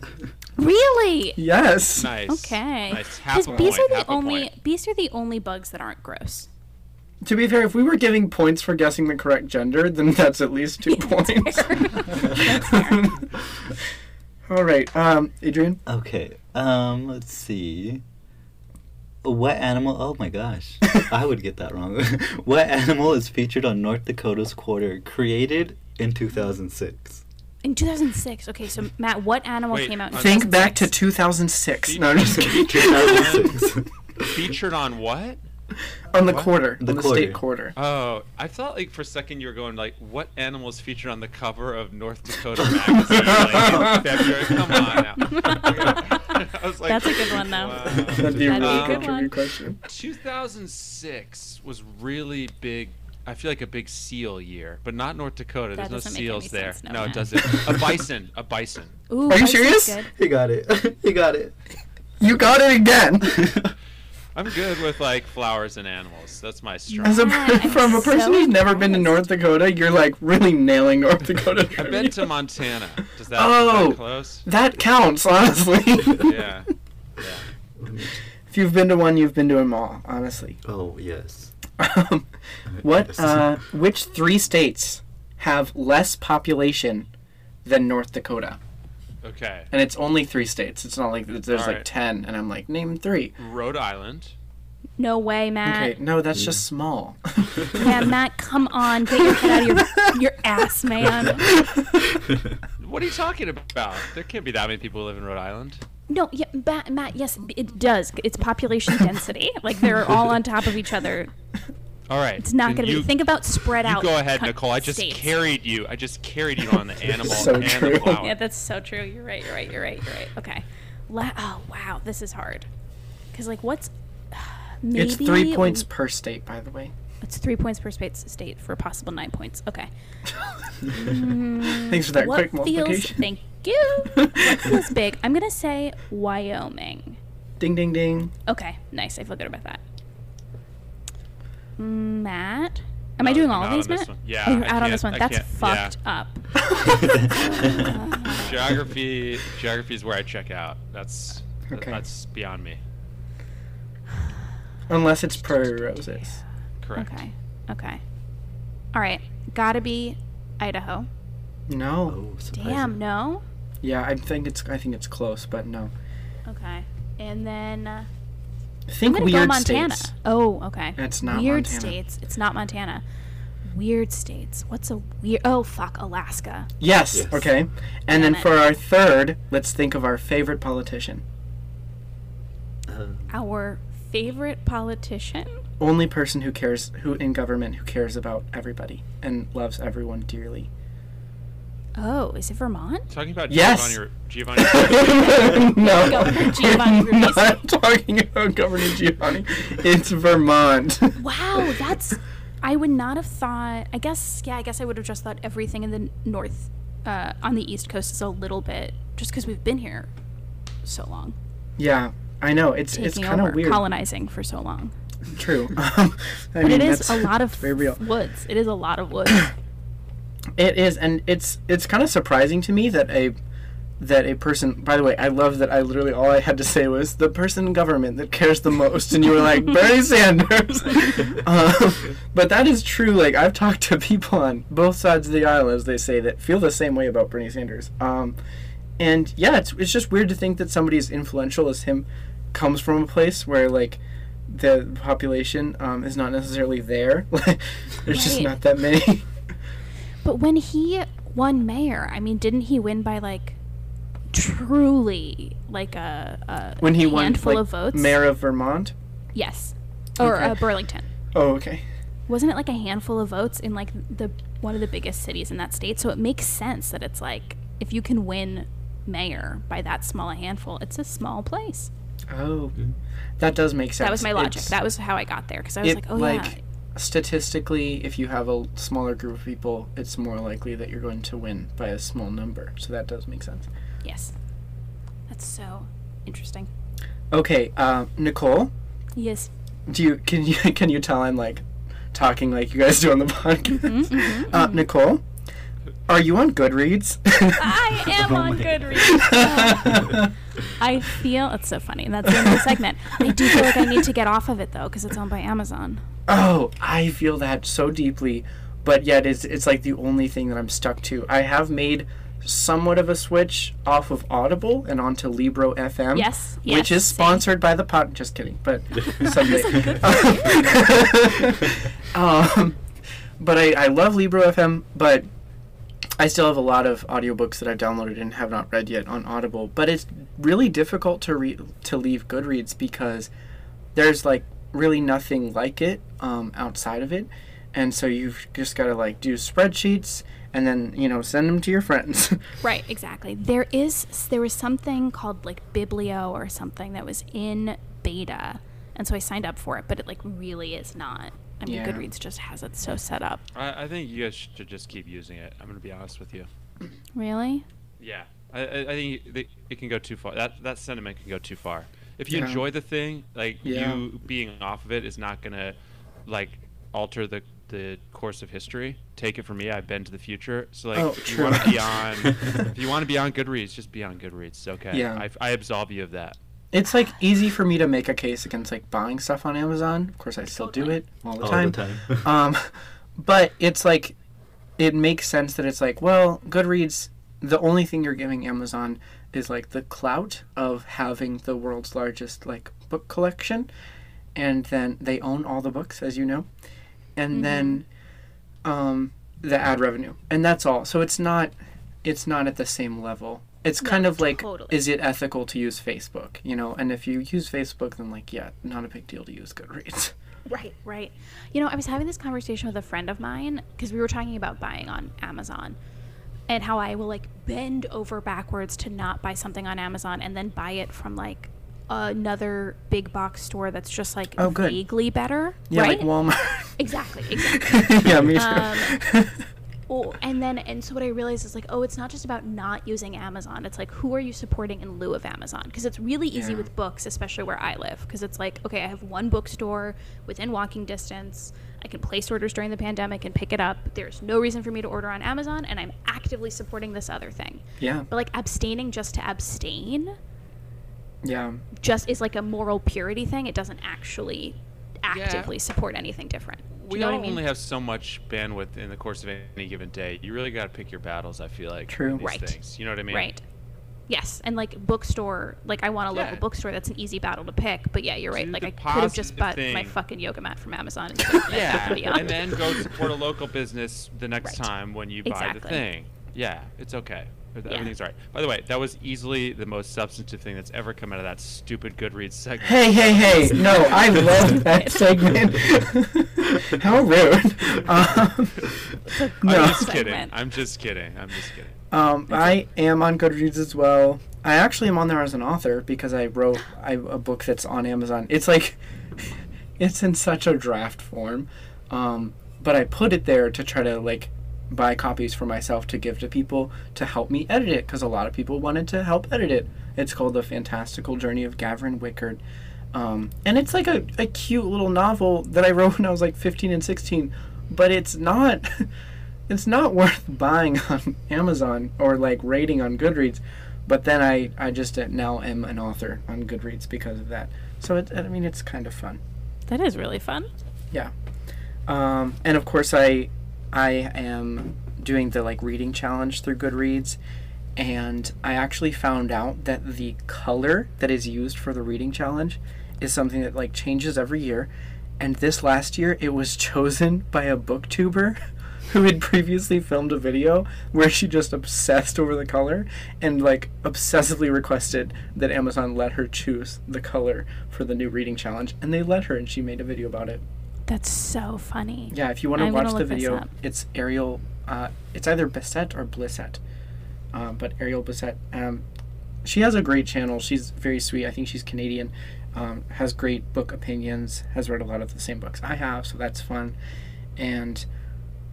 Really? Yes. Nice. Okay. Nice. Half Because a bees point. are the half only point. bees are the only bugs that aren't gross. To be fair, if we were giving points for guessing the correct gender, then that's at least two That's points. fair. That's fair. All right, um, Adrian. Okay. Um. Let's see. What animal? Oh my gosh, I would get that wrong. what animal is featured on North Dakota's quarter, created in 2006? In 2006. Okay, so Matt, what animal Wait, came out in Think back to 2006? 2006. No, I'm just kidding. 2006. Featured on what? on the What? quarter, The on the quarter. state quarter. Oh, I thought like for a second you were going like, what animals featured on the cover of North Dakota magazine like, February? Come on now. I was like, That's a good one, though. Wow. That'd be a That'd be really a good good one. question. 2006 was really big. I feel like a big seal year, but not North Dakota. That There's no doesn't make any seals there. sense, no, no, it doesn't. A bison. A bison. Ooh, Are you serious? Good. he got it. he got it. You got it again. I'm good with like flowers and animals. That's my strength. As a God, from a person so who's never been to. North Dakota, you're like really nailing North Dakota. I've been to Montana. Does that, Oh. that close? That counts, honestly. Yeah. Yeah. if you've been to one, you've been to them all, honestly. oh yes. Um, what? Yes. Uh, which three states have less population than North Dakota? Okay. And it's only three states. It's not like there's like Alright. ten, and I'm like, name three. Rhode Island. No way, Matt. Okay, no, that's just mm. small. Yeah, Matt, come on, get your head out of your your ass, man. What are you talking about? There can't be that many people who live in Rhode Island. No, yeah, Matt, Matt, yes, it does. It's population density. Like they're all on top of each other. All right. It's not going to be. Think about spread You out. go ahead, co- Nicole. I just states. carried you. I just carried you on the animal So and true. the. Yeah, that's so true. You're right. You're right. You're right. You're right. Okay. La- oh wow, this is hard. Cause like, what's maybe it's three points per state, by the way. It's three points per state state for a possible nine points. Okay. Thanks for that mm, what quick feels? multiplication. Thank you. what feels big? I'm gonna say Wyoming. Ding, ding, ding. Okay, nice. I feel good about that. Matt, am I No, doing I'm all of these, Matt? one. Yeah, Oh, you're I out on this one. I That's can't- yeah. fucked up. Geography. Geography is where I check out. That's Okay. that's beyond me. Unless it's prairie roses. Correct. Okay. Okay. All right. Gotta be Idaho. No. Oh, surprising. Damn, no. Yeah, I think it's I think it's close, but no. Okay. And then uh, I'm Think gonna weird go Montana. states. Oh, okay. It's not weird Montana. states. It's not Montana. Weird states. What's a weird? Oh, fuck, Alaska. Yes. Yes. Okay. And then it. for our third, let's think of our favorite politician. Uh, Our favorite politician. Only person who cares who in government who cares about everybody and loves everyone dearly. Oh, is it Vermont? Talking about Yes. Giovanni. Giovanni. no, Governor Giovanni I'm not talking about Governor Giovanni. It's Vermont. Wow, that's. I would not have thought. I guess, yeah, I guess I would have just thought everything in the north, uh, on the east coast is a little bit, just because we've been here so long, yeah, I know. It's it's kind of weird. colonizing for so long. True. Um, I But mean, it is a lot of very real. woods. It is a lot of woods. It is, and it's it's kind of surprising to me that a that a person. By the way, I love that I literally all I had to say was the person in government that cares the most, and you were like Bernie Sanders. um, but that is true. Like I've talked to people on both sides of the aisle, as they say, that feel the same way about Bernie Sanders. Um, and yeah, it's it's just weird to think that somebody as influential as him comes from a place where like the population um, is not necessarily there. There's just not that many. But when he won mayor, I mean, didn't he win by like truly like a, a when he won handful like, of votes? mayor of Vermont. Yes, or Okay. uh, Burlington. Oh, okay. Wasn't it like a handful of votes in like the one of the biggest cities in that state? So it makes sense that it's like if you can win mayor by that small a handful, it's a small place. Oh, that does make sense. That was my logic. It's- that was how I got there because I was it, like, oh like, yeah, statistically, if you have a smaller group of people, it's more likely that you're going to win by a small number. So that does make sense. yes, that's so interesting. Okay, uh, Nicole, Yes. do you can you can you tell I'm like talking like you guys do on the podcast? Mm-hmm, Uh, Nicole, are you on Goodreads? I am Oh on Goodreads. I feel it's so funny. That's the end of the segment. I do feel like I need to get off of it though because it's owned by Amazon. Oh, I feel that so deeply, but yet it's it's like the only thing that I'm stuck to. I have made somewhat of a switch off of Audible and onto Libro FM. Yes, which yes, is same. sponsored by the pot. Just kidding, but someday. um, but I, I love Libro FM, but I still have a lot of audiobooks that I've downloaded and have not read yet on Audible. But it's really difficult to read to leave Goodreads because there's like really nothing like it um, outside of it, and so you've just got to like do spreadsheets and then you know send them to your friends. Right, exactly. There is there was something called like Biblio or something that was in beta, and so I signed up for it, but it like really is not. I mean, Yeah. Goodreads just has it so set up. I, I think you guys should just keep using it. I'm gonna be honest with you. Really? Yeah, I, I, I think it, it can go too far. That that sentiment can go too far. If you Yeah. enjoy the thing, like Yeah. you being off of it is not gonna like alter the the course of history. Take it from me, I've been to the future. So like, Oh, if true. you want to be on, if you want to be on Goodreads, just be on Goodreads. It's okay. Yeah. I, I absolve you of that. it's like easy for me to make a case against like buying stuff on Amazon. Of course, I still do it all the All time. the time. um, but it's like it makes sense that it's like well, Goodreads. The only thing you're giving Amazon is like the clout of having the world's largest like book collection, and then they own all the books, as you know, and then um, the ad revenue, and that's all. So it's not it's not at the same level. It's No, kind of like, totally. is it ethical to use Facebook? You know, and if you use Facebook, then like, yeah, not a big deal to use Goodreads. Right, right. You know, I was having this conversation with a friend of mine because we were talking about buying on Amazon and how I will like bend over backwards to not buy something on Amazon and then buy it from like another big box store that's just like Oh, good. vaguely better. Yeah, right? like Walmart. exactly, exactly. yeah, me too. Um, Oh, and then and so what I realized is like, oh, it's not just about not using Amazon. It's like who are you supporting in lieu of Amazon? Because it's really easy Yeah. with books, especially where I live. Because it's like, okay, I have one bookstore within walking distance. I can place orders during the pandemic and pick it up. There's no reason for me to order on Amazon, and I'm actively supporting this other thing. yeah, But like abstaining just to abstain, yeah, just is like a moral purity thing. It doesn't actually actively support anything different. Do We you know all I mean? only have so much bandwidth in the course of any given day. You really got to pick your battles. I feel like. True. These Right. things. You know what I mean? Right. Yes, and like bookstore, like I want a local Yeah. bookstore. That's an easy battle to pick. But yeah, you're right. Do Like I could have just positive bought my fucking yoga mat from Amazon instead of Yeah, and then go support a local business the next Right. time when you buy the thing. Yeah, it's okay. Yeah. Everything's all right. By the way, that was easily the most substantive thing that's ever come out of that stupid Goodreads segment. Hey, hey, hey! No, I love that segment. How rude. Um, I'm just kidding. I'm just kidding. I'm just kidding. Um, I am on Goodreads as well. I actually am on there as an author because I wrote I, a book that's on Amazon. It's like, it's in such a draft form, um, but I put it there to try to like buy copies for myself to give to people to help me edit it because a lot of people wanted to help edit it. It's called The Fantastical Journey of Gavin Wickard. Um, and it's like a, a cute little novel that I wrote when I was like 15 and 16, but it's not it's not worth buying on Amazon or like rating on Goodreads. But then I, I just uh, now am an author on Goodreads because of that. So it, I mean, it's kind of fun. that is really fun. Yeah, um, and of course, I I am doing the like reading challenge through Goodreads, and I actually found out that the color that is used for the reading challenge is something that like changes every year. And this last year, it was chosen by a booktuber who had previously filmed a video where she just obsessed over the color and like obsessively requested that Amazon let her choose the color for the new reading challenge. And they let her, and she made a video about it. That's so funny. Yeah, if you want to watch the video, it's Ariel. Uh, it's either Bissett or Blissett, uh, but Ariel Bissett. Um, she has a great channel. She's very sweet. I think she's Canadian. Um, has great book opinions. Has read a lot of the same books I have, so that's fun. And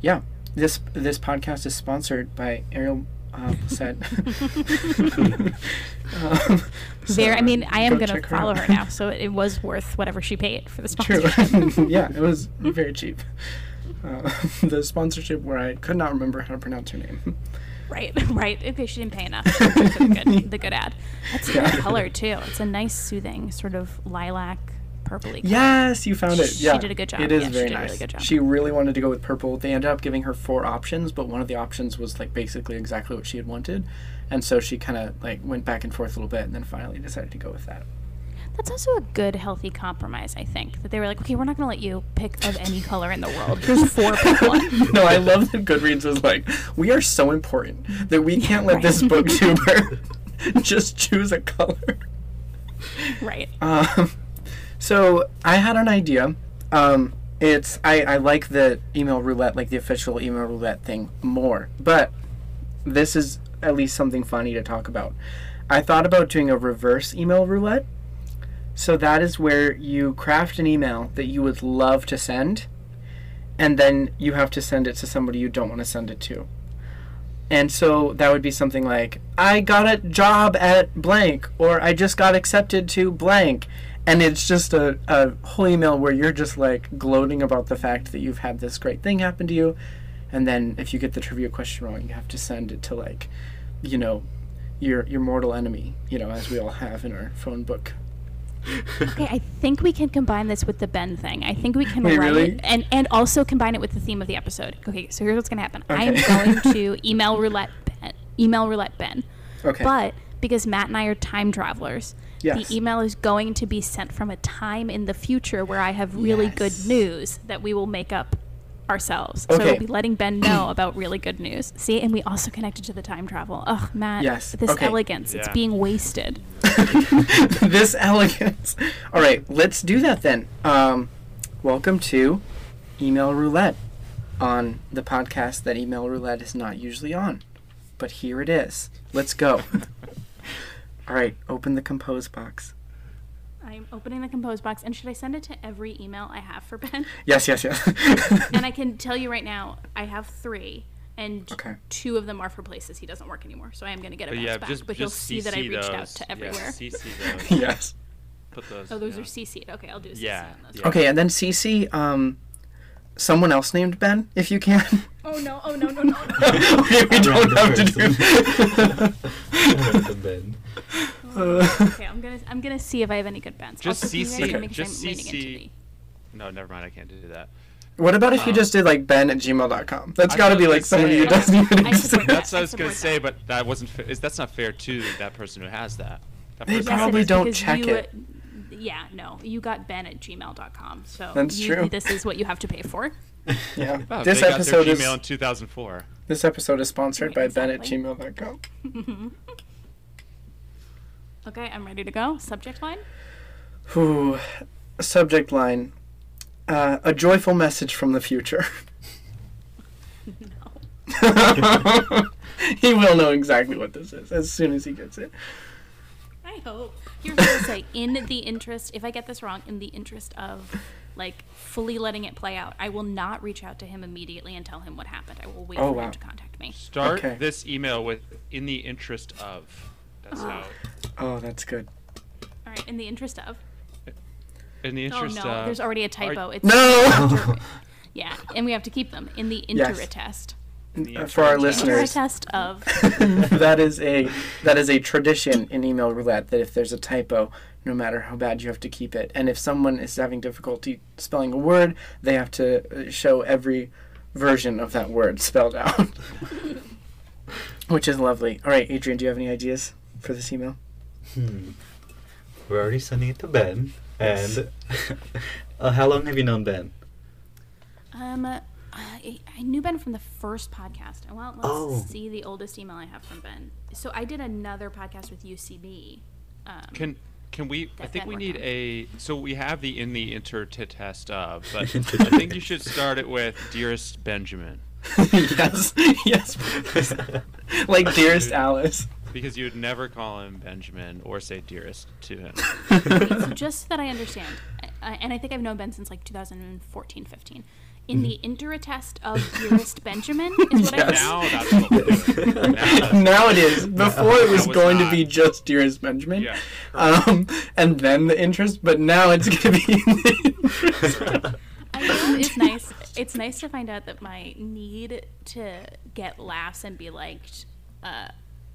yeah, this this podcast is sponsored by Ariel uh, Bissett. um, There, I mean, I am go gonna follow out. her now, so it was worth whatever she paid for the True. sponsorship. yeah, it was very cheap. Uh, the sponsorship where I could not remember how to pronounce her name. right, right. Okay, she didn't pay enough for the good, the good ad. That's a Yeah. good color too. It's a nice, soothing sort of lilac, purpley. color. Yes, you found it. She Yeah, did a good job. It is Yeah, she very a nice. really good job. She really wanted to go with purple. They ended up giving her four options, but one of the options was like basically exactly what she had wanted, and so she kind of like went back and forth a little bit, and then finally decided to go with that. That's also a good, healthy compromise. I think that they were like, okay, we're not gonna let you pick of any color in the world. Here's four, pick one. no, I love that Goodreads was like, we are so important that we can't let right. this booktuber just choose a color. Right. Um, So I had an idea. Um, it's I, I like the email roulette, like the official email roulette thing more. But this is at least something funny to talk about. I thought about doing a reverse email roulette. So that is where you craft an email that you would love to send, and then you have to send it to somebody you don't want to send it to. And so that would be something like, I got a job at blank, or I just got accepted to blank. And it's just a, a whole email where you're just like gloating about the fact that you've had this great thing happen to you. And then if you get the trivia question wrong, you have to send it to like, you know, your your mortal enemy, you know, as we all have in our phone book. Okay, I think we can combine this with the Ben thing. I think we can Wait, really? and and also combine it with the theme of the episode. Okay, so here's what's gonna happen. I am going to email roulette Ben, email roulette Ben, Okay. but because Matt and I are time travelers, Yes. the email is going to be sent from a time in the future where I have really good news that we will make up ourselves. So we'll be letting Ben know about really good news. See, and we also connected to the time travel. Ugh, Matt. Yes, This okay. elegance, it's being wasted. this elegance. All right, let's do that then. Um, welcome to Email Roulette on the podcast that Email Roulette is not usually on, but here it is. Let's go. All right, open the compose box. I'm opening the compose box, and should I send it to every email I have for Ben? Yes, yes, yes. and I can tell you right now, I have three, and Okay. two of them are for places he doesn't work anymore. So I am going to get a But bounce yeah, back. just but he'll just see that I CC reached out those. to Yeah, everywhere. CC those. yes. Put those. oh, those yeah. are CC'd. Okay, I'll do a CC Yeah, on those. yeah. Okay, and then CC um, someone else named Ben, if you can. Oh no! Oh no! No! No! no. okay, we don't have to do. the Ben. okay, I'm gonna I'm gonna see if I have any good bets. Just also, can CC. make sure Just I'm CC. No, never mind. I can't do that. What about if you Um, just did like ben at gmail.com? That's I got to be like somebody who doesn't even exist. that. That's what I I was gonna say, but that wasn't. Fa- is that's not fair to that person who has that. That They person Yes, it probably don't check you, it. uh, Yeah, no, you got Ben at gmail.com. So That's you, true. This is what you have to pay for. Yeah. Oh, this they got episode their is Gmail in 2004. this episode is sponsored by Right, ben at exactly. gmail.com. Okay, I'm ready to go. Subject line. Ooh, subject line: uh, a joyful message from the future. No. he will know exactly what this is as soon as he gets it. I hope. Here's what I'll say. In the interest, if I get this wrong, in the interest of like fully letting it play out, I will not reach out to him immediately and tell him what happened. I will wait Oh, for wow. him to contact me. Start Okay. this email with "in the interest of." That's how. Oh, that's good. All right. In the interest of. In the Oh interest no, of. there's already a typo. It's No. yeah, and we have to keep them in the Yes. intertest. in the Uh, for our interest of- listeners. Intertest of. that is a that is a tradition in email roulette that if there's a typo, no matter how bad you have to keep it. And if someone is having difficulty spelling a word, they have to uh, show every version of that word spelled out. Which is lovely. All right, Adrian, do you have any ideas for this email? Hmm. We're already sending it to Ben. And uh, how long have you known Ben? Um, uh, I, I knew Ben from the first podcast. And well, let's Oh. see the oldest email I have from Ben. So I did another podcast with UCB. Um, Can can we? I think we need on. a. So we have the in the inter to test of, but I think you should start it with dearest Benjamin yes, yes. like dearest Alice. Because you would never call him Benjamin or say dearest to him. Wait, so just so that I understand, uh, and I think I've known Ben since like 2014, 15. In the interatest of dearest Benjamin is what Yes. I now that's what we're doing. Now now it is. Before it was was going to be just dearest Benjamin. Yeah. Um, and then the interest, but now it's going to be. I know it's nice. It's nice to find out that my need to get laughs and be liked uh,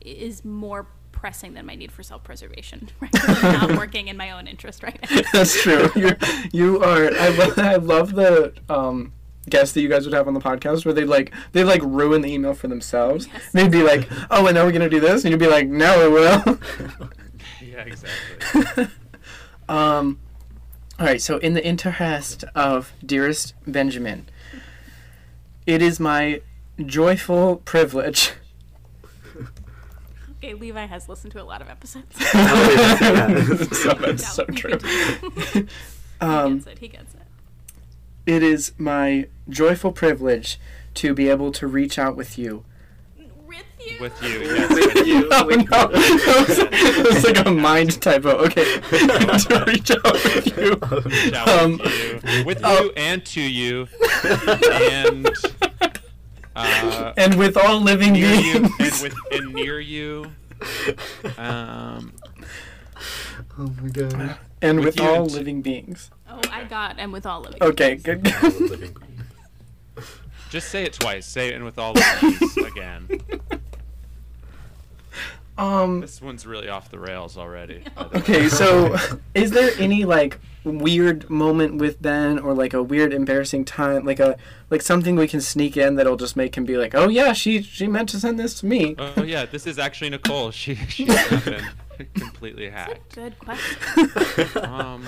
is more pressing than my need for self-preservation. Right? 'Cause I'm not working in my own interest right now. That's true. You're, you are. I love. I love the um, guests that you guys would have on the podcast where they'd like they like ruin the email for themselves. Yes. They'd be like, "Oh, and now we're gonna do this," and you'd be like, "No, it will." yeah, exactly. um, all right. So, in the interest of dearest Benjamin, it is my joyful privilege Okay, Levi has listened to a lot of episodes. So that's No, so true. continue. he Um, gets it. He gets it. it is my joyful privilege to be able to reach out with you. With you. With you, yes. With you. Oh, with no. you. it was like a mind typo. Okay, to reach out with you. Out Um, with you, with oh. you and to you, and uh, and with all living near you, beings. and with and near you. Um, Oh my god. and with with, all and- living beings. Oh, I got and with all living. Okay, beings. good. just say it twice. Say it and with all living beings again. um. This one's really off the rails already. by the way. Okay, so is there any like weird moment with Ben or like a weird embarrassing time like a like something we can sneak in that'll just make him be like, "Oh yeah, she she meant to send this to me." Oh yeah, this is actually Nicole. She she's not been completely hacked. Good question. Um,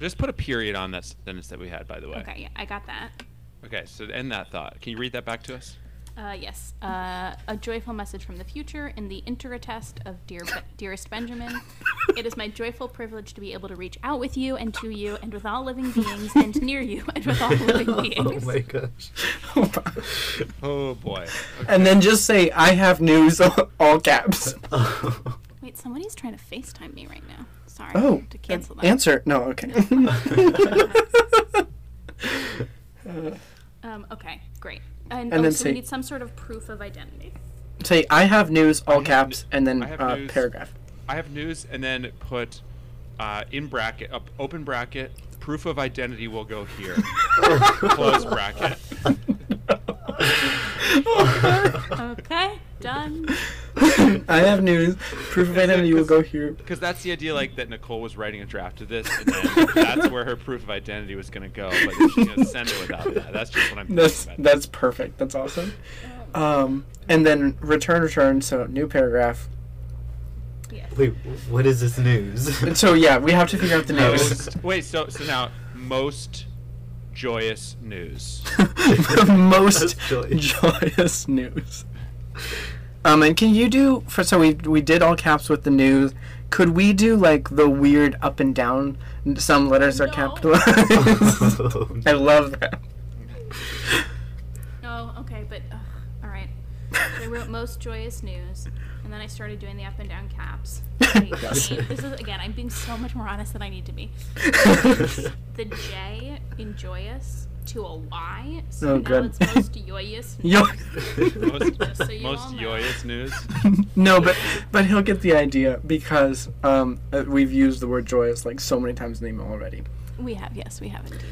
just put a period on that sentence that we had, by the way. Okay, yeah, I got that. Okay, so end that thought. Can you read that back to us? Uh, yes. Uh, a joyful message from the future in the interattest of Dear Be- Dearest Benjamin. It is my joyful privilege to be able to reach out with you and to you and with all living beings and near you and with all living beings. oh my gosh. Oh boy. and then just say, "I have news," all caps. Wait, somebody's trying to FaceTime me right now. Sorry. Oh, to cancel that. answer. No, okay. Um, okay, great. And, And oh, then so say- we need some sort of proof of identity. say, "I have news," all have caps, n- and then I have uh, news. paragraph. I have news, and then put uh, in bracket, up open bracket. Proof of identity will go here. Close bracket. Okay, done. I have news. Proof of identity will go here. Because that's the idea, like that Nicole was writing a draft of this, and then that's where her proof of identity was gonna go. But she's gonna send it without that. That's just what I'm That's about. that's perfect. That's awesome. Um, and then return, return. So new paragraph. Yes. Wait, what is this news? So yeah, we have to figure out the news. Most, wait, so so now most joyous news. most joyous. joyous news. Um, and can you do for so we we did all caps with the news. Could we do like the weird up and down? Some letters are capitalized. Oh, I love that. Oh, okay, but ugh, all right. So I wrote most joyous news, and then I started doing the up and down caps. Wait, Yes. wait, this is again. I'm being so much more honest than I need to be. The J in joyous to a Y, so Oh, now good. it's most joyous. Yo, Most, so most joyous news. no, but but he'll get the idea because um uh, we've used the word joyous like so many times in the email already. We have, yes, we have indeed.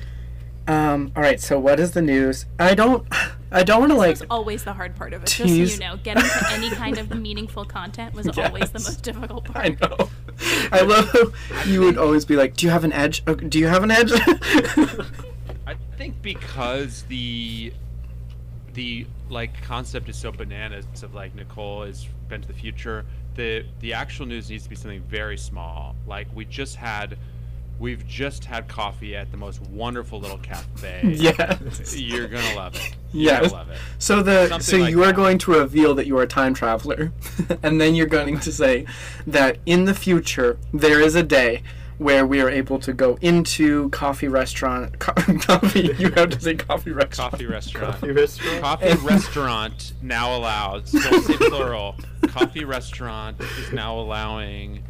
Um, all right. So what is the news? I don't I don't want to like This was always the hard part of it. Just so you know, getting to any kind of meaningful content was always the most difficult part. I know. I love how you would always be like, "Do you have an edge? Do you have an edge?" I think because the the like concept is so bananas of like Nicole has been to the future. The the actual news needs to be something very small. Like we just had we've just had coffee at the most wonderful little cafe. yes. You're gonna love it. You're Yes. love it. So the Something so like you are that. going to reveal that you are a time traveler, and then you're going to say that in the future there is a day where we are able to go into coffee restaurant co- coffee. You have to say coffee restaurant. Coffee restaurant. Coffee restaurant? Coffee restaurant now allows. Don't say plural. Coffee restaurant is now allowing.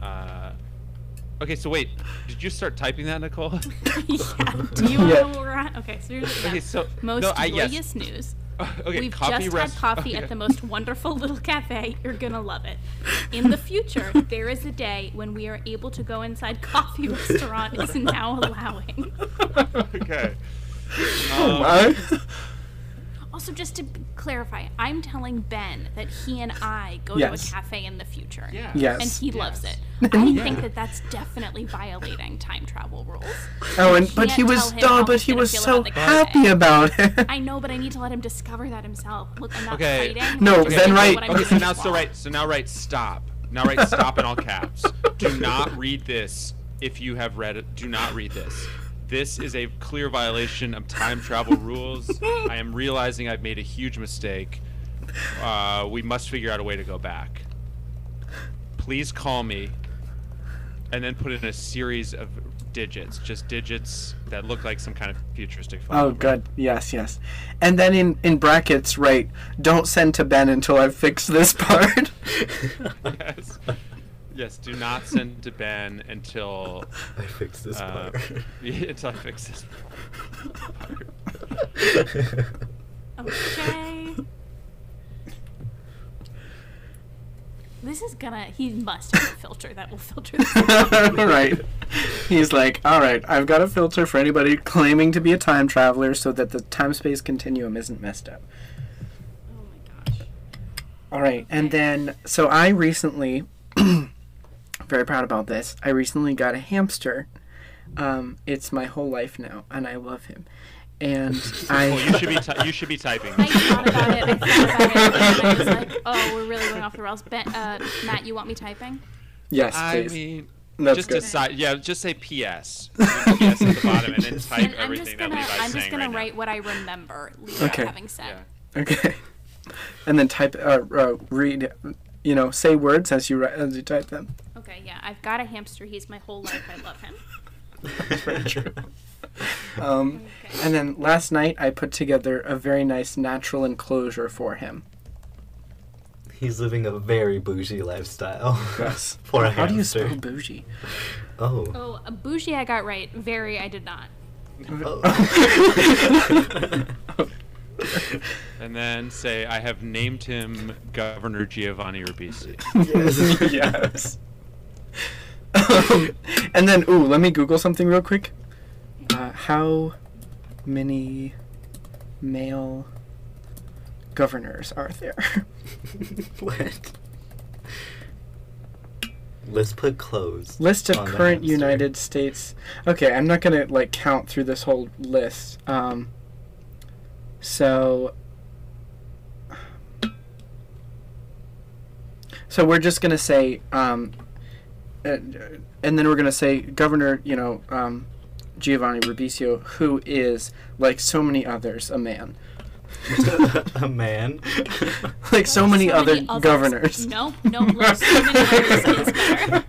Uh, okay, so wait. Did you start typing that, Nicole? yeah. Do you want Yeah. to know where we're at? Okay, so here's yeah. okay, so most no, I joyous yes. news. Okay, We've coffee just rest- had coffee okay. at the most wonderful little cafe. You're gonna love it. In the future, there is a day when we are able to go inside coffee restaurant is now allowing. okay. Oh Um, my. Also, just to clarify, I'm telling Ben that he and I go Yes. to a cafe in the future. Yeah. Yes. And he loves it. I Yeah. think that that's definitely violating time travel rules. Oh, and but he was tell him how oh, but he was so about the cafe. happy about it. I know, but I need to let him discover that himself. Look, I'm not Okay. fighting. No, I'm just then saying write- what I'm Okay, so now so right so now right. stop. Now right. stop in all caps. Do not read this if you have read it. Do not read this. This is a clear violation of time travel rules. I am realizing I've made a huge mistake. uh, we must figure out a way to go back. Please call me. And then put in a series of digits, just digits that look like some kind of futuristic phone. Oh, number. good. Yes, yes. And then in in brackets, write, "Don't send to Ben until I've fixed this part." yes. Yes, do not send to Ben until I fixed this uh, part. until I fix this. part. Okay. This is gonna. He must have a filter that will filter this. right. He's like, "All right, I've got a filter for anybody claiming to be a time traveler, so that the time-space continuum isn't messed up." Oh my gosh. All right, and then so I recently, very proud about this. I recently got a hamster. Um, it's my whole life now, and I love him. And I. Well, you should be ty- you should be typing. I thought about it. I thought about it. And I was like, oh, we're really going off the rails. Ben, uh, Matt, you want me typing? yes, I please. mean, That's just good. decide. Yeah, just say PS. PS at the bottom, and then type And I'm everything just that gonna. Levi's I'm just gonna right write now. what I remember. Levi Okay. having said. Yeah. Okay. And then type, uh, uh, read, you know, say words as you write, as you type them. Okay. Yeah. I've got a hamster. He's my whole life. I love him. That's Very true. Um, Okay. and then last night I put together a very nice natural enclosure for him. He's living a very bougie lifestyle. Yes. For a How do you hamster. spell bougie? Oh. Oh, a bougie I got right. Very I did not. Oh. And then say, I have named him Governor Giovanni Ribisi. Yes. yes. Um, and then, ooh, let me Google something real quick. Uh, how many male governors are there? what? Let's put clothes. list of current. United States. Okay, I'm not gonna like count through this whole list. Um, so, so we're just gonna say, um, and then we're gonna say Governor, you know, um, Giovanni Ribisi, who is like so many others, a man, a man. like so many other governors. No, no, like so many others is better.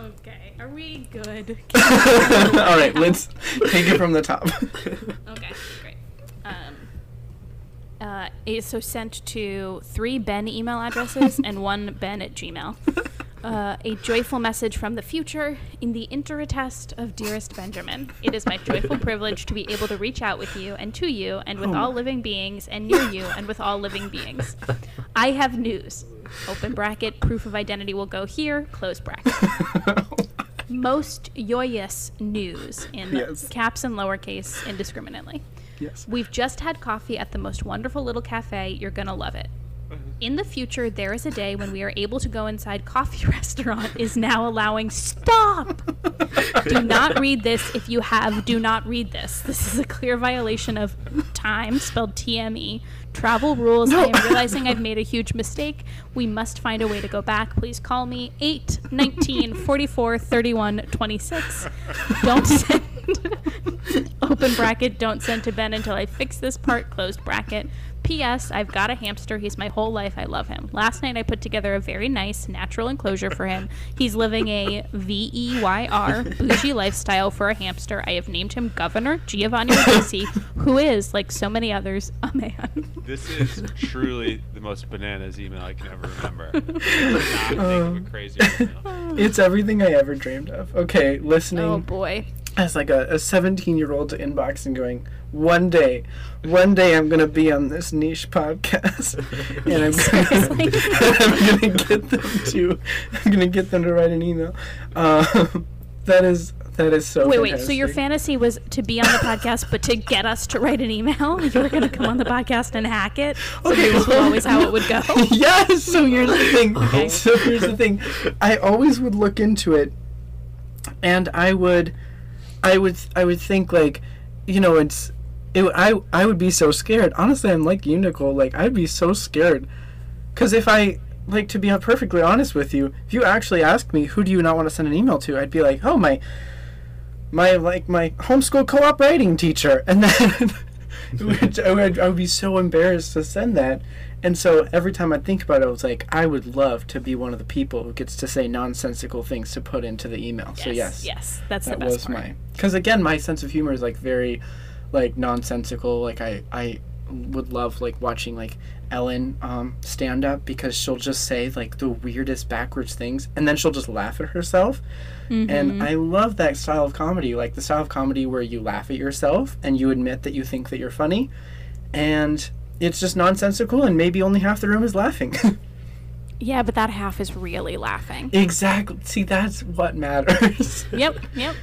Okay, are we good? All right, let's take it from the top. Okay, great. Uh, it- so sent to three Ben email addresses and one Ben at Gmail. Uh, a joyful message from the future in the interattest of dearest Benjamin. It is my joyful privilege to be able to reach out with you and to you and with Oh all living beings and near you and with all living beings. I have news. Open bracket, proof of identity will go here, close bracket. Most joyous news in Yes. caps and lowercase indiscriminately. Yes. We've just had coffee at the most wonderful little cafe. You're going to love it. In the future, there is a day when we are able to go inside coffee restaurant is now allowing stop. do not read this if you have do not read this. This is a clear violation of time spelled TME. Travel rules. I am realizing I've made a huge mistake. We must find a way to go back. Please call me 8 19 44 31 26. Don't send open bracket don't send to Ben until I fix this part closed bracket. P.S. I've got a hamster. He's my whole life. I love him. Last night I put together a very nice natural enclosure for him. He's living a V E Y R bougie lifestyle for a hamster. I have named him Governor Giovanni Ribisi, who is, like so many others, a man. This is truly the most bananas email I can ever remember. I cannot think of a crazier email. It's everything I ever dreamed of. Okay, listening Oh boy. As like a, a 17 year old to inbox and going, one day, one day I'm gonna be on this niche podcast, and I'm gonna, get them to, I'm gonna get them to write an email. Um, that is that is so. Wait, wait. So your fantasy was to be on the podcast, but to get us to write an email? You were going to come on the podcast and hack it? So Okay, this was well- always how it would go? yes. So here's the thing. Okay. So here's the thing. I always would look into it, and I would, I would, I would think like, you know, it's, it. I I would be so scared. Honestly, I'm like you, Nicole. Like I'd be so scared, because if I like to be perfectly honest with you, if you actually ask me who do you not want to send an email to, I'd be like, oh my, my like my homeschool co-op writing teacher, and then. Which I would, I would be so embarrassed to send that. And so every time I think about it, I was like, I would love to be one of the people who gets to say nonsensical things to put into the email. so yes, yes, that's that the best was part. my. Because again, my sense of humor is like very, like nonsensical. Like I, I would love like watching like Ellen um, stand up because she'll just say like the weirdest backwards things, and then she'll just laugh at herself. Mm-hmm. And I love that style of comedy, like the style of comedy where you laugh at yourself and you admit that you think that you're funny, and it's just nonsensical, and maybe only half the room is laughing. Yeah, but that half is really laughing. exactly. See, that's what matters. yep, yep.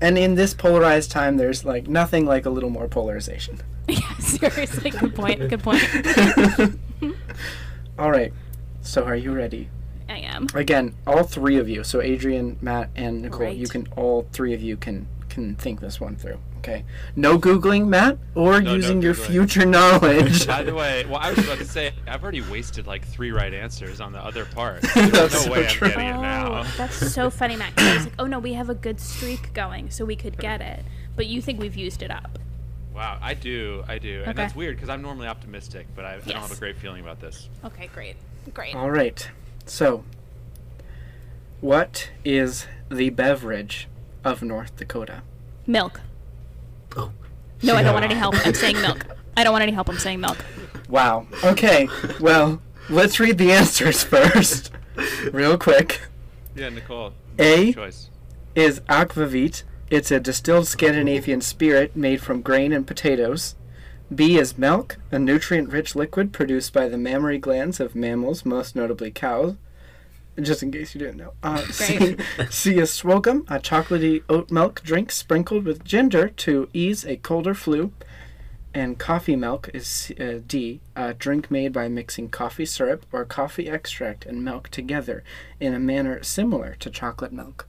and in this polarized time, there's like nothing like a little more polarization. Yeah, seriously, good point. Good point. All right. So, are you ready? I am. Again, all three of you. So, Adrian, Matt, and Nicole. right. You can all three of you can can think this one through. Okay. No googling, Matt, or No, no using your future knowledge. By the way, well, I was about to say I've already wasted like three right answers on the other part. That's There's no so way true. I'm getting it now. Oh, that's so funny, Matt. I was like, oh no, we have a good streak going, so we could get it. But you think we've used it up? Wow, I do, I do, Okay. and that's weird because I'm normally optimistic, but I, I don't have a great feeling about this. Okay, great, great. all right. So, what is the beverage of North Dakota? Milk. Oh. No, I don't want any help. I'm saying milk. I don't want any help. I'm saying milk. Wow. Okay. Well, let's read the answers first, real quick. Yeah, Nicole. A Choice. is aquavit. It's a distilled Scandinavian spirit made from grain and potatoes. B is milk, a nutrient-rich liquid produced by the mammary glands of mammals, most notably cows. Just in case you didn't know. Uh, C, Great. C is swogum, a chocolatey oat milk drink sprinkled with ginger to ease a cold or flu. And coffee milk is uh, D, a drink made by mixing coffee syrup or coffee extract and milk together in a manner similar to chocolate milk.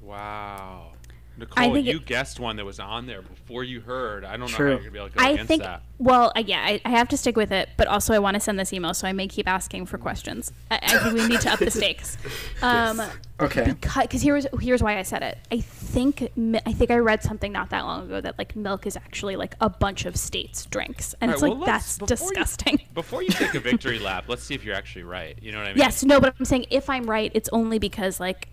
Wow. Nicole, think you it- guessed one that was on there before you heard. I don't know True. how you're gonna be able to go I against think. that. Well, uh, yeah, I, I have to stick with it, but also I want to send this email, so I may keep asking for questions. I, I think we need to up the stakes. Um, Okay. because here's here's why I said it. I think I think I read something not that long ago that like milk is actually like a bunch of states' drinks, and All it's right, like that's before you- disgusting. Before you take a victory lap, let's see if you're actually right. You know what I mean? Yes, no, but I'm saying if I'm right, it's only because like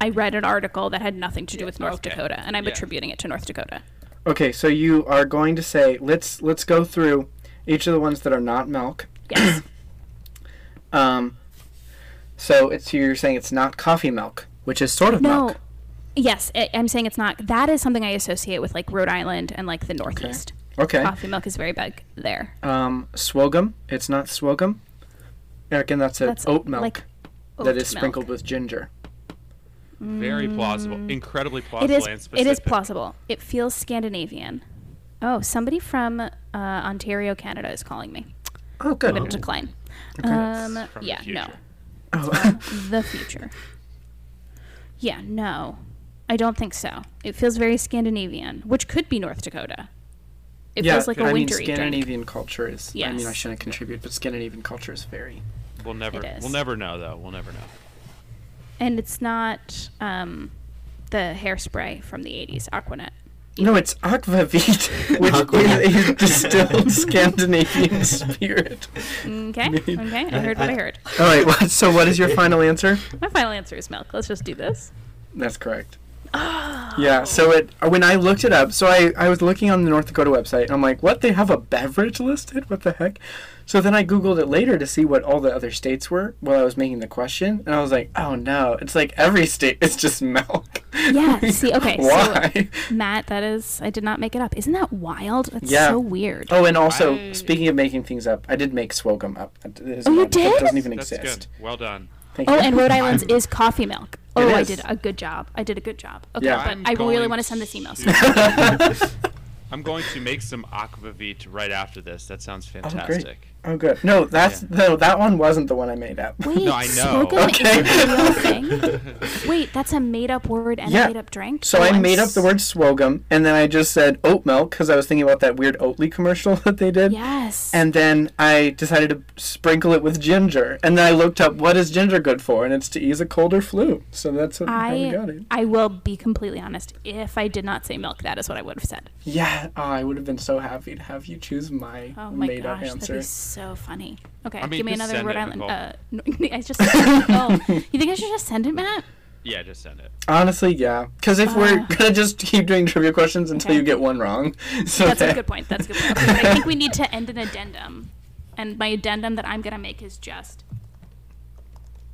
I read an article that had nothing to do with North okay. Dakota, and I'm Yeah. attributing it to North Dakota. Okay, so you are going to say let's let's go through each of the ones that are not milk. Yes. Um, so it's you're saying it's not coffee milk, which is sort of milk. no. milk. Yes, I, I'm saying it's not. That is something I associate with like Rhode Island and like the Northeast. Okay. okay. Coffee milk is very big there. Um, swogum. It's not swogum. Again, that's a That's oat milk like that oat is sprinkled with ginger. Very plausible. Incredibly plausible it is, and specific. is plausible. It feels Scandinavian. Oh, somebody from uh, Ontario, Canada, is calling me. Oh, I'm good. gonna decline. Okay. Um, yeah, no. Oh, the future. Yeah, no. I don't think so. It feels very Scandinavian, which could be North Dakota. It yeah. feels like a I mean, wintry drink. Scandinavian culture is. I mean, I shouldn't contribute, but Scandinavian culture is very. We'll never. It is. We'll never know though. We'll never know. And it's not um, the hairspray from the 80s, Aqua Net. No, it's aquavit, which Aquavit. is a distilled Scandinavian spirit. Okay, okay, I heard what I heard. All right. What, so, what is your final answer? My final answer is milk. Let's just do this. That's correct. Yeah, so it when I looked it up, so I, I was looking on the North Dakota website, and I'm like, what? They have a beverage listed? What the heck? So then I googled it later to see what all the other states were while I was making the question, and I was like, oh no, it's like every state is just milk. Yeah, see, okay, so- Why? Matt, that is, I did not make it up. Isn't that wild? That's Yeah. so weird. oh, and also I- speaking of making things up, I did make swogum up. That is Oh, you not- That did? doesn't even That's exist. good. Well done. Thank Oh, you. and Rhode Island's is coffee milk. Oh, I did a good job. I did a good job. Okay, Yeah. but I'm I really want to send this email. to- So I'm going to make some aquavit right after this. That sounds oh, fantastic. Oh, Oh, good. No, that's no, that one wasn't the one I made up. Wait, No, I know. swogum Okay. is a real thing? Wait, that's a made-up word and Yeah. a made-up drink? So Oh, I I'm made up the word swogum, and then I just said oat milk because I was thinking about that weird Oatly commercial that they did. Yes. And then I decided to sprinkle it with ginger, and then I looked up what is ginger good for, and it's to ease a cold or flu. So that's what, how we got I it. I will be completely honest. If I did not say milk, that is what I would have said. Yeah. Oh, I would have been so happy to have you choose my, Oh my made up gosh, that'd answer. Be so funny. Okay, I mean, give me just another send Rhode it, Island. Nicole. Uh, no, I just. oh, you think I should just send it, Matt? Yeah, just send it. Honestly, yeah. Because if we're Uh. gonna just keep doing trivia questions until Okay. you get one wrong, so That's a that- good point. That's a good point. Okay, but I think we need to end an addendum, and my addendum that I'm gonna make is just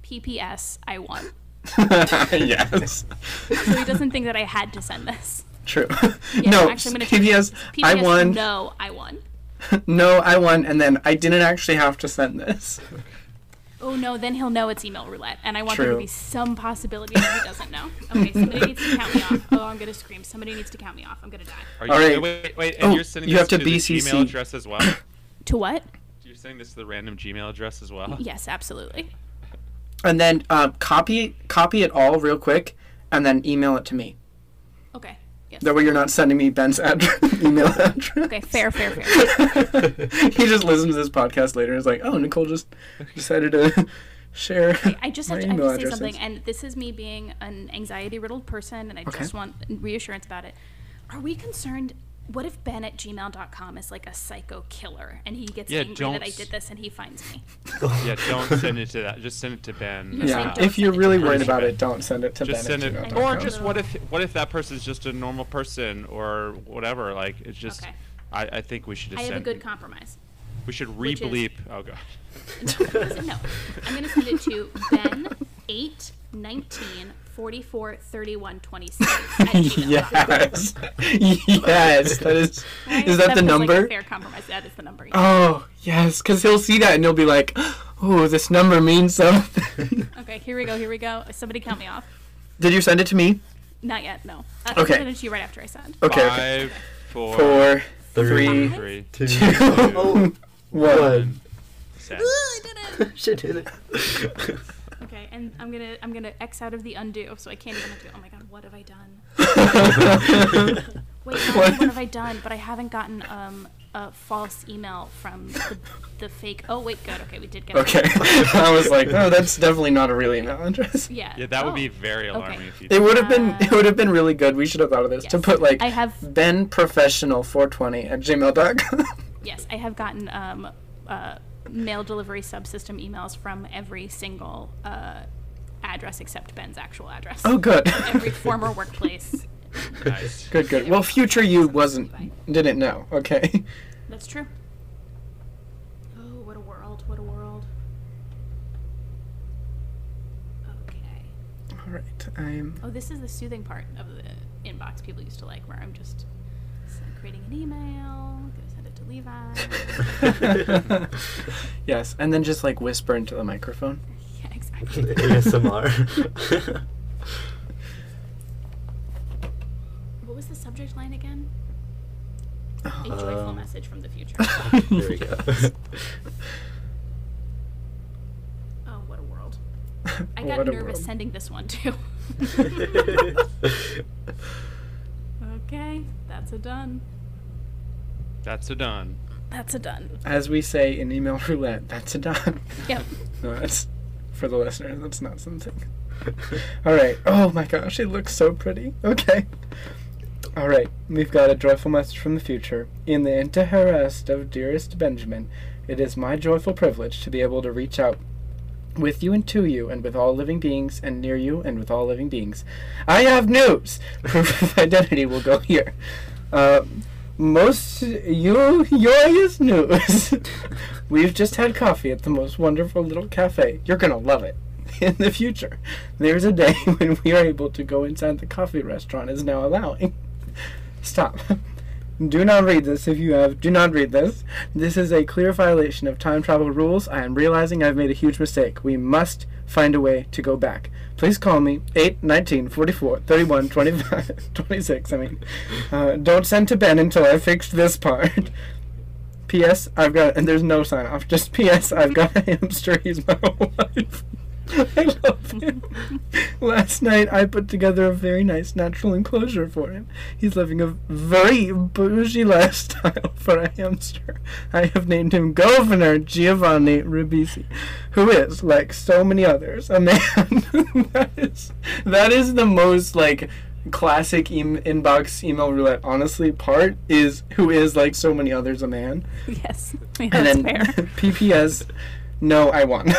PPS. I won, yes, so he doesn't think that I had to send this. true. Yeah, no, actually, I'm gonna change PBS, this. I won. No, I won. No, I won, and then I didn't actually have to send this. Oh no, then he'll know it's email roulette, and I want there to be some possibility that he doesn't know. Okay, somebody needs to count me off. Oh, I'm gonna scream. Somebody needs to count me off. I'm gonna die. Are you, All right. Wait, wait, wait. And Oh, you're sending you this have to to the BCC. Gmail address as well? To what? you're sending this to the random Gmail address as well? Yes, absolutely. And then um, copy copy it all real quick, and then email it to me. Okay. Yes. That way, you're not sending me Ben's address, email address. Okay, fair, fair, fair. he just listens to this podcast later and is like, "Oh, Nicole just decided to share." I just have to, I have to say addresses. something, and this is me being an anxiety-riddled person, and I Okay. just want reassurance about it. Are we concerned? What if Ben at gmail.com is like a psycho killer, and he gets Yeah, angry don't that I s- did this, and he finds me? Yeah, don't send it to that. Just send it to Ben. You're Yeah, don't if you're really to worried Ben. about it, don't send it to just Ben. send at it, gmail.com. or just what if what if that person's just a normal person or whatever? Like it's just. Okay. I, I think we should just I have a good compromise. we should which is- re-bleep. Oh god. no, I'm gonna send it to Ben eight nineteen forty four thirty one twenty six. yes, yes, that is. Is that the feels Like a number? fair compromise. That is the number. yeah. Oh, yes, because he'll see that and he'll be like, "Oh, this number means something." Okay, here we go. Here we go. Somebody count me off. Did you send it to me? Not yet. No. Uh, Okay. I'll send it to you right after I send. Okay. okay. Five, four, Four, Three. three, three, Two. two, oh, one. one. send. I did it. Shit did it. Okay, and I'm gonna I'm gonna X out of the undo, so I can't even undo. Oh my god, what have I done? Wait, not only what have I done? But I haven't gotten um a false email from the, the fake. Oh wait, good. Okay, we did get. it. Okay. I was like, oh, that's definitely not a real email address. Yeah. Yeah, that would be Oh, very okay. alarming if you. It would have been Uh, it would have been really good. We should have thought of this to put like I have Ben Professional 420 at gmail.com. yes, I have gotten um uh mail delivery subsystem emails from every single uh address except Ben's actual address. oh, good. Every former workplace. Nice. Good, good. Well, future you wasn't didn't know. Okay. That's true. Oh, what a world! What a world. Okay. All right. I'm. Oh, this is the soothing part of the inbox people used to like, where I'm just creating an email, gonna send it to Levi. yes, and then just like whisper into the microphone. yeah, exactly. ASMR. What was the subject line again? A joyful Um, message from the future. there we go. Oh, what a world! I got What nervous world. sending this one too. okay, that's a done. That's a done. That's a done. As we say in email roulette, that's a done. Yep. No, that's for the listeners. That's not something. All right. Oh my gosh, it looks so pretty. Okay. All right. We've got a joyful message from the future. In the interest of dearest Benjamin, it is my joyful privilege to be able to reach out with you and to you and with all living beings and near you and with all living beings. I have news. Proof of identity will go here. Uh, most you joyous news. We've just had coffee at the most wonderful little cafe. You're gonna love it. In the future, there's a day when we are able to go inside the coffee restaurant is now allowing. Stop. Do not read this if you have. Do not read this. This is a clear violation of time travel rules. I am realizing I've made a huge mistake. We must find a way to go back. Please call me 8, 19, 44, 31, 25, 26. I mean, uh, don't send to Ben until I fixed this part. P.S. I've got, and there's no sign off, just P.S. I've got a hamster, he's my life. I love him. Last night I put together a very nice natural enclosure for him. He's living a very bougie lifestyle for a hamster. I have named him Governor Giovanni Ribisi, who is, like so many others, a man. that is that is the most like classic em- inbox email roulette honestly part is who is like so many others a man. Yes. Yeah, and then fair. PPS no I won.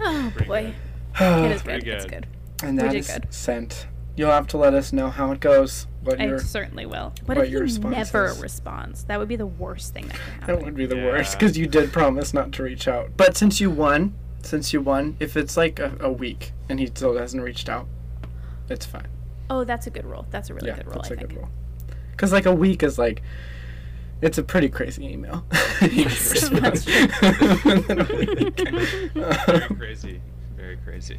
Oh Pretty boy. and It is Pretty good. It's good. And that is good. sent. You'll have to let us know how it goes. What I your certainly will. What, what if your he response never is. responds? That would be the worst thing that can that would be the Yeah. worst because you did promise not to reach out. But since you won, since you won, if it's like a, a week and he still hasn't reached out, it's fine. Oh, that's a good rule. That's a really yeah, good rule. that's I a think. good rule. Because like a week is like, it's a pretty crazy email. You Yes, that's respond. Within. Very crazy. Very crazy.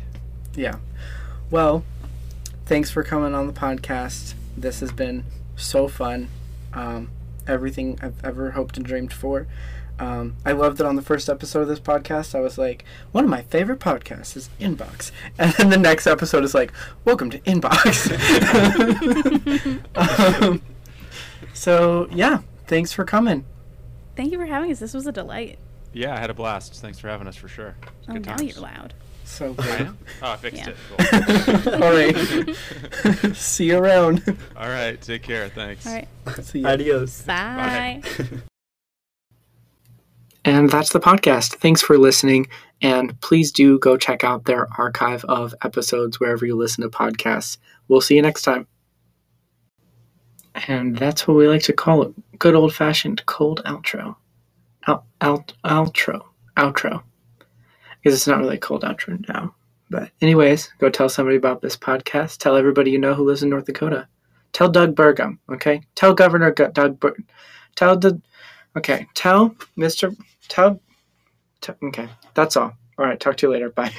yeah. Well, thanks for coming on the podcast. This has been so fun. Um, everything I've ever hoped and dreamed for. Um, I loved it on the first episode of this podcast. I was like, one of my favorite podcasts is Inbox. And then the next episode is like, welcome to Inbox. um, so, yeah, thanks for coming. Thank you for having us. This was a delight. Yeah, I had a blast. Thanks for having us for sure. It's Oh, good now times. you're loud. So I good. am? Oh, I fixed Yeah. it. Cool. All right. See you around. All right. Take care. Thanks. All right. See you. Adios. Bye. And that's the podcast. Thanks for listening. And please do go check out their archive of episodes wherever you listen to podcasts. We'll see you next time. And that's what we like to call it good old fashioned cold outro. Out, out, outro. Outro. Because it's not really a cold outro now. But, anyways, go tell somebody about this podcast. Tell everybody you know who lives in North Dakota. Tell Doug Burgum, okay? Tell Governor Doug Bur- Tell the. Okay, tell Mr. Tell. t- okay, that's all. All right, talk to you later. Bye.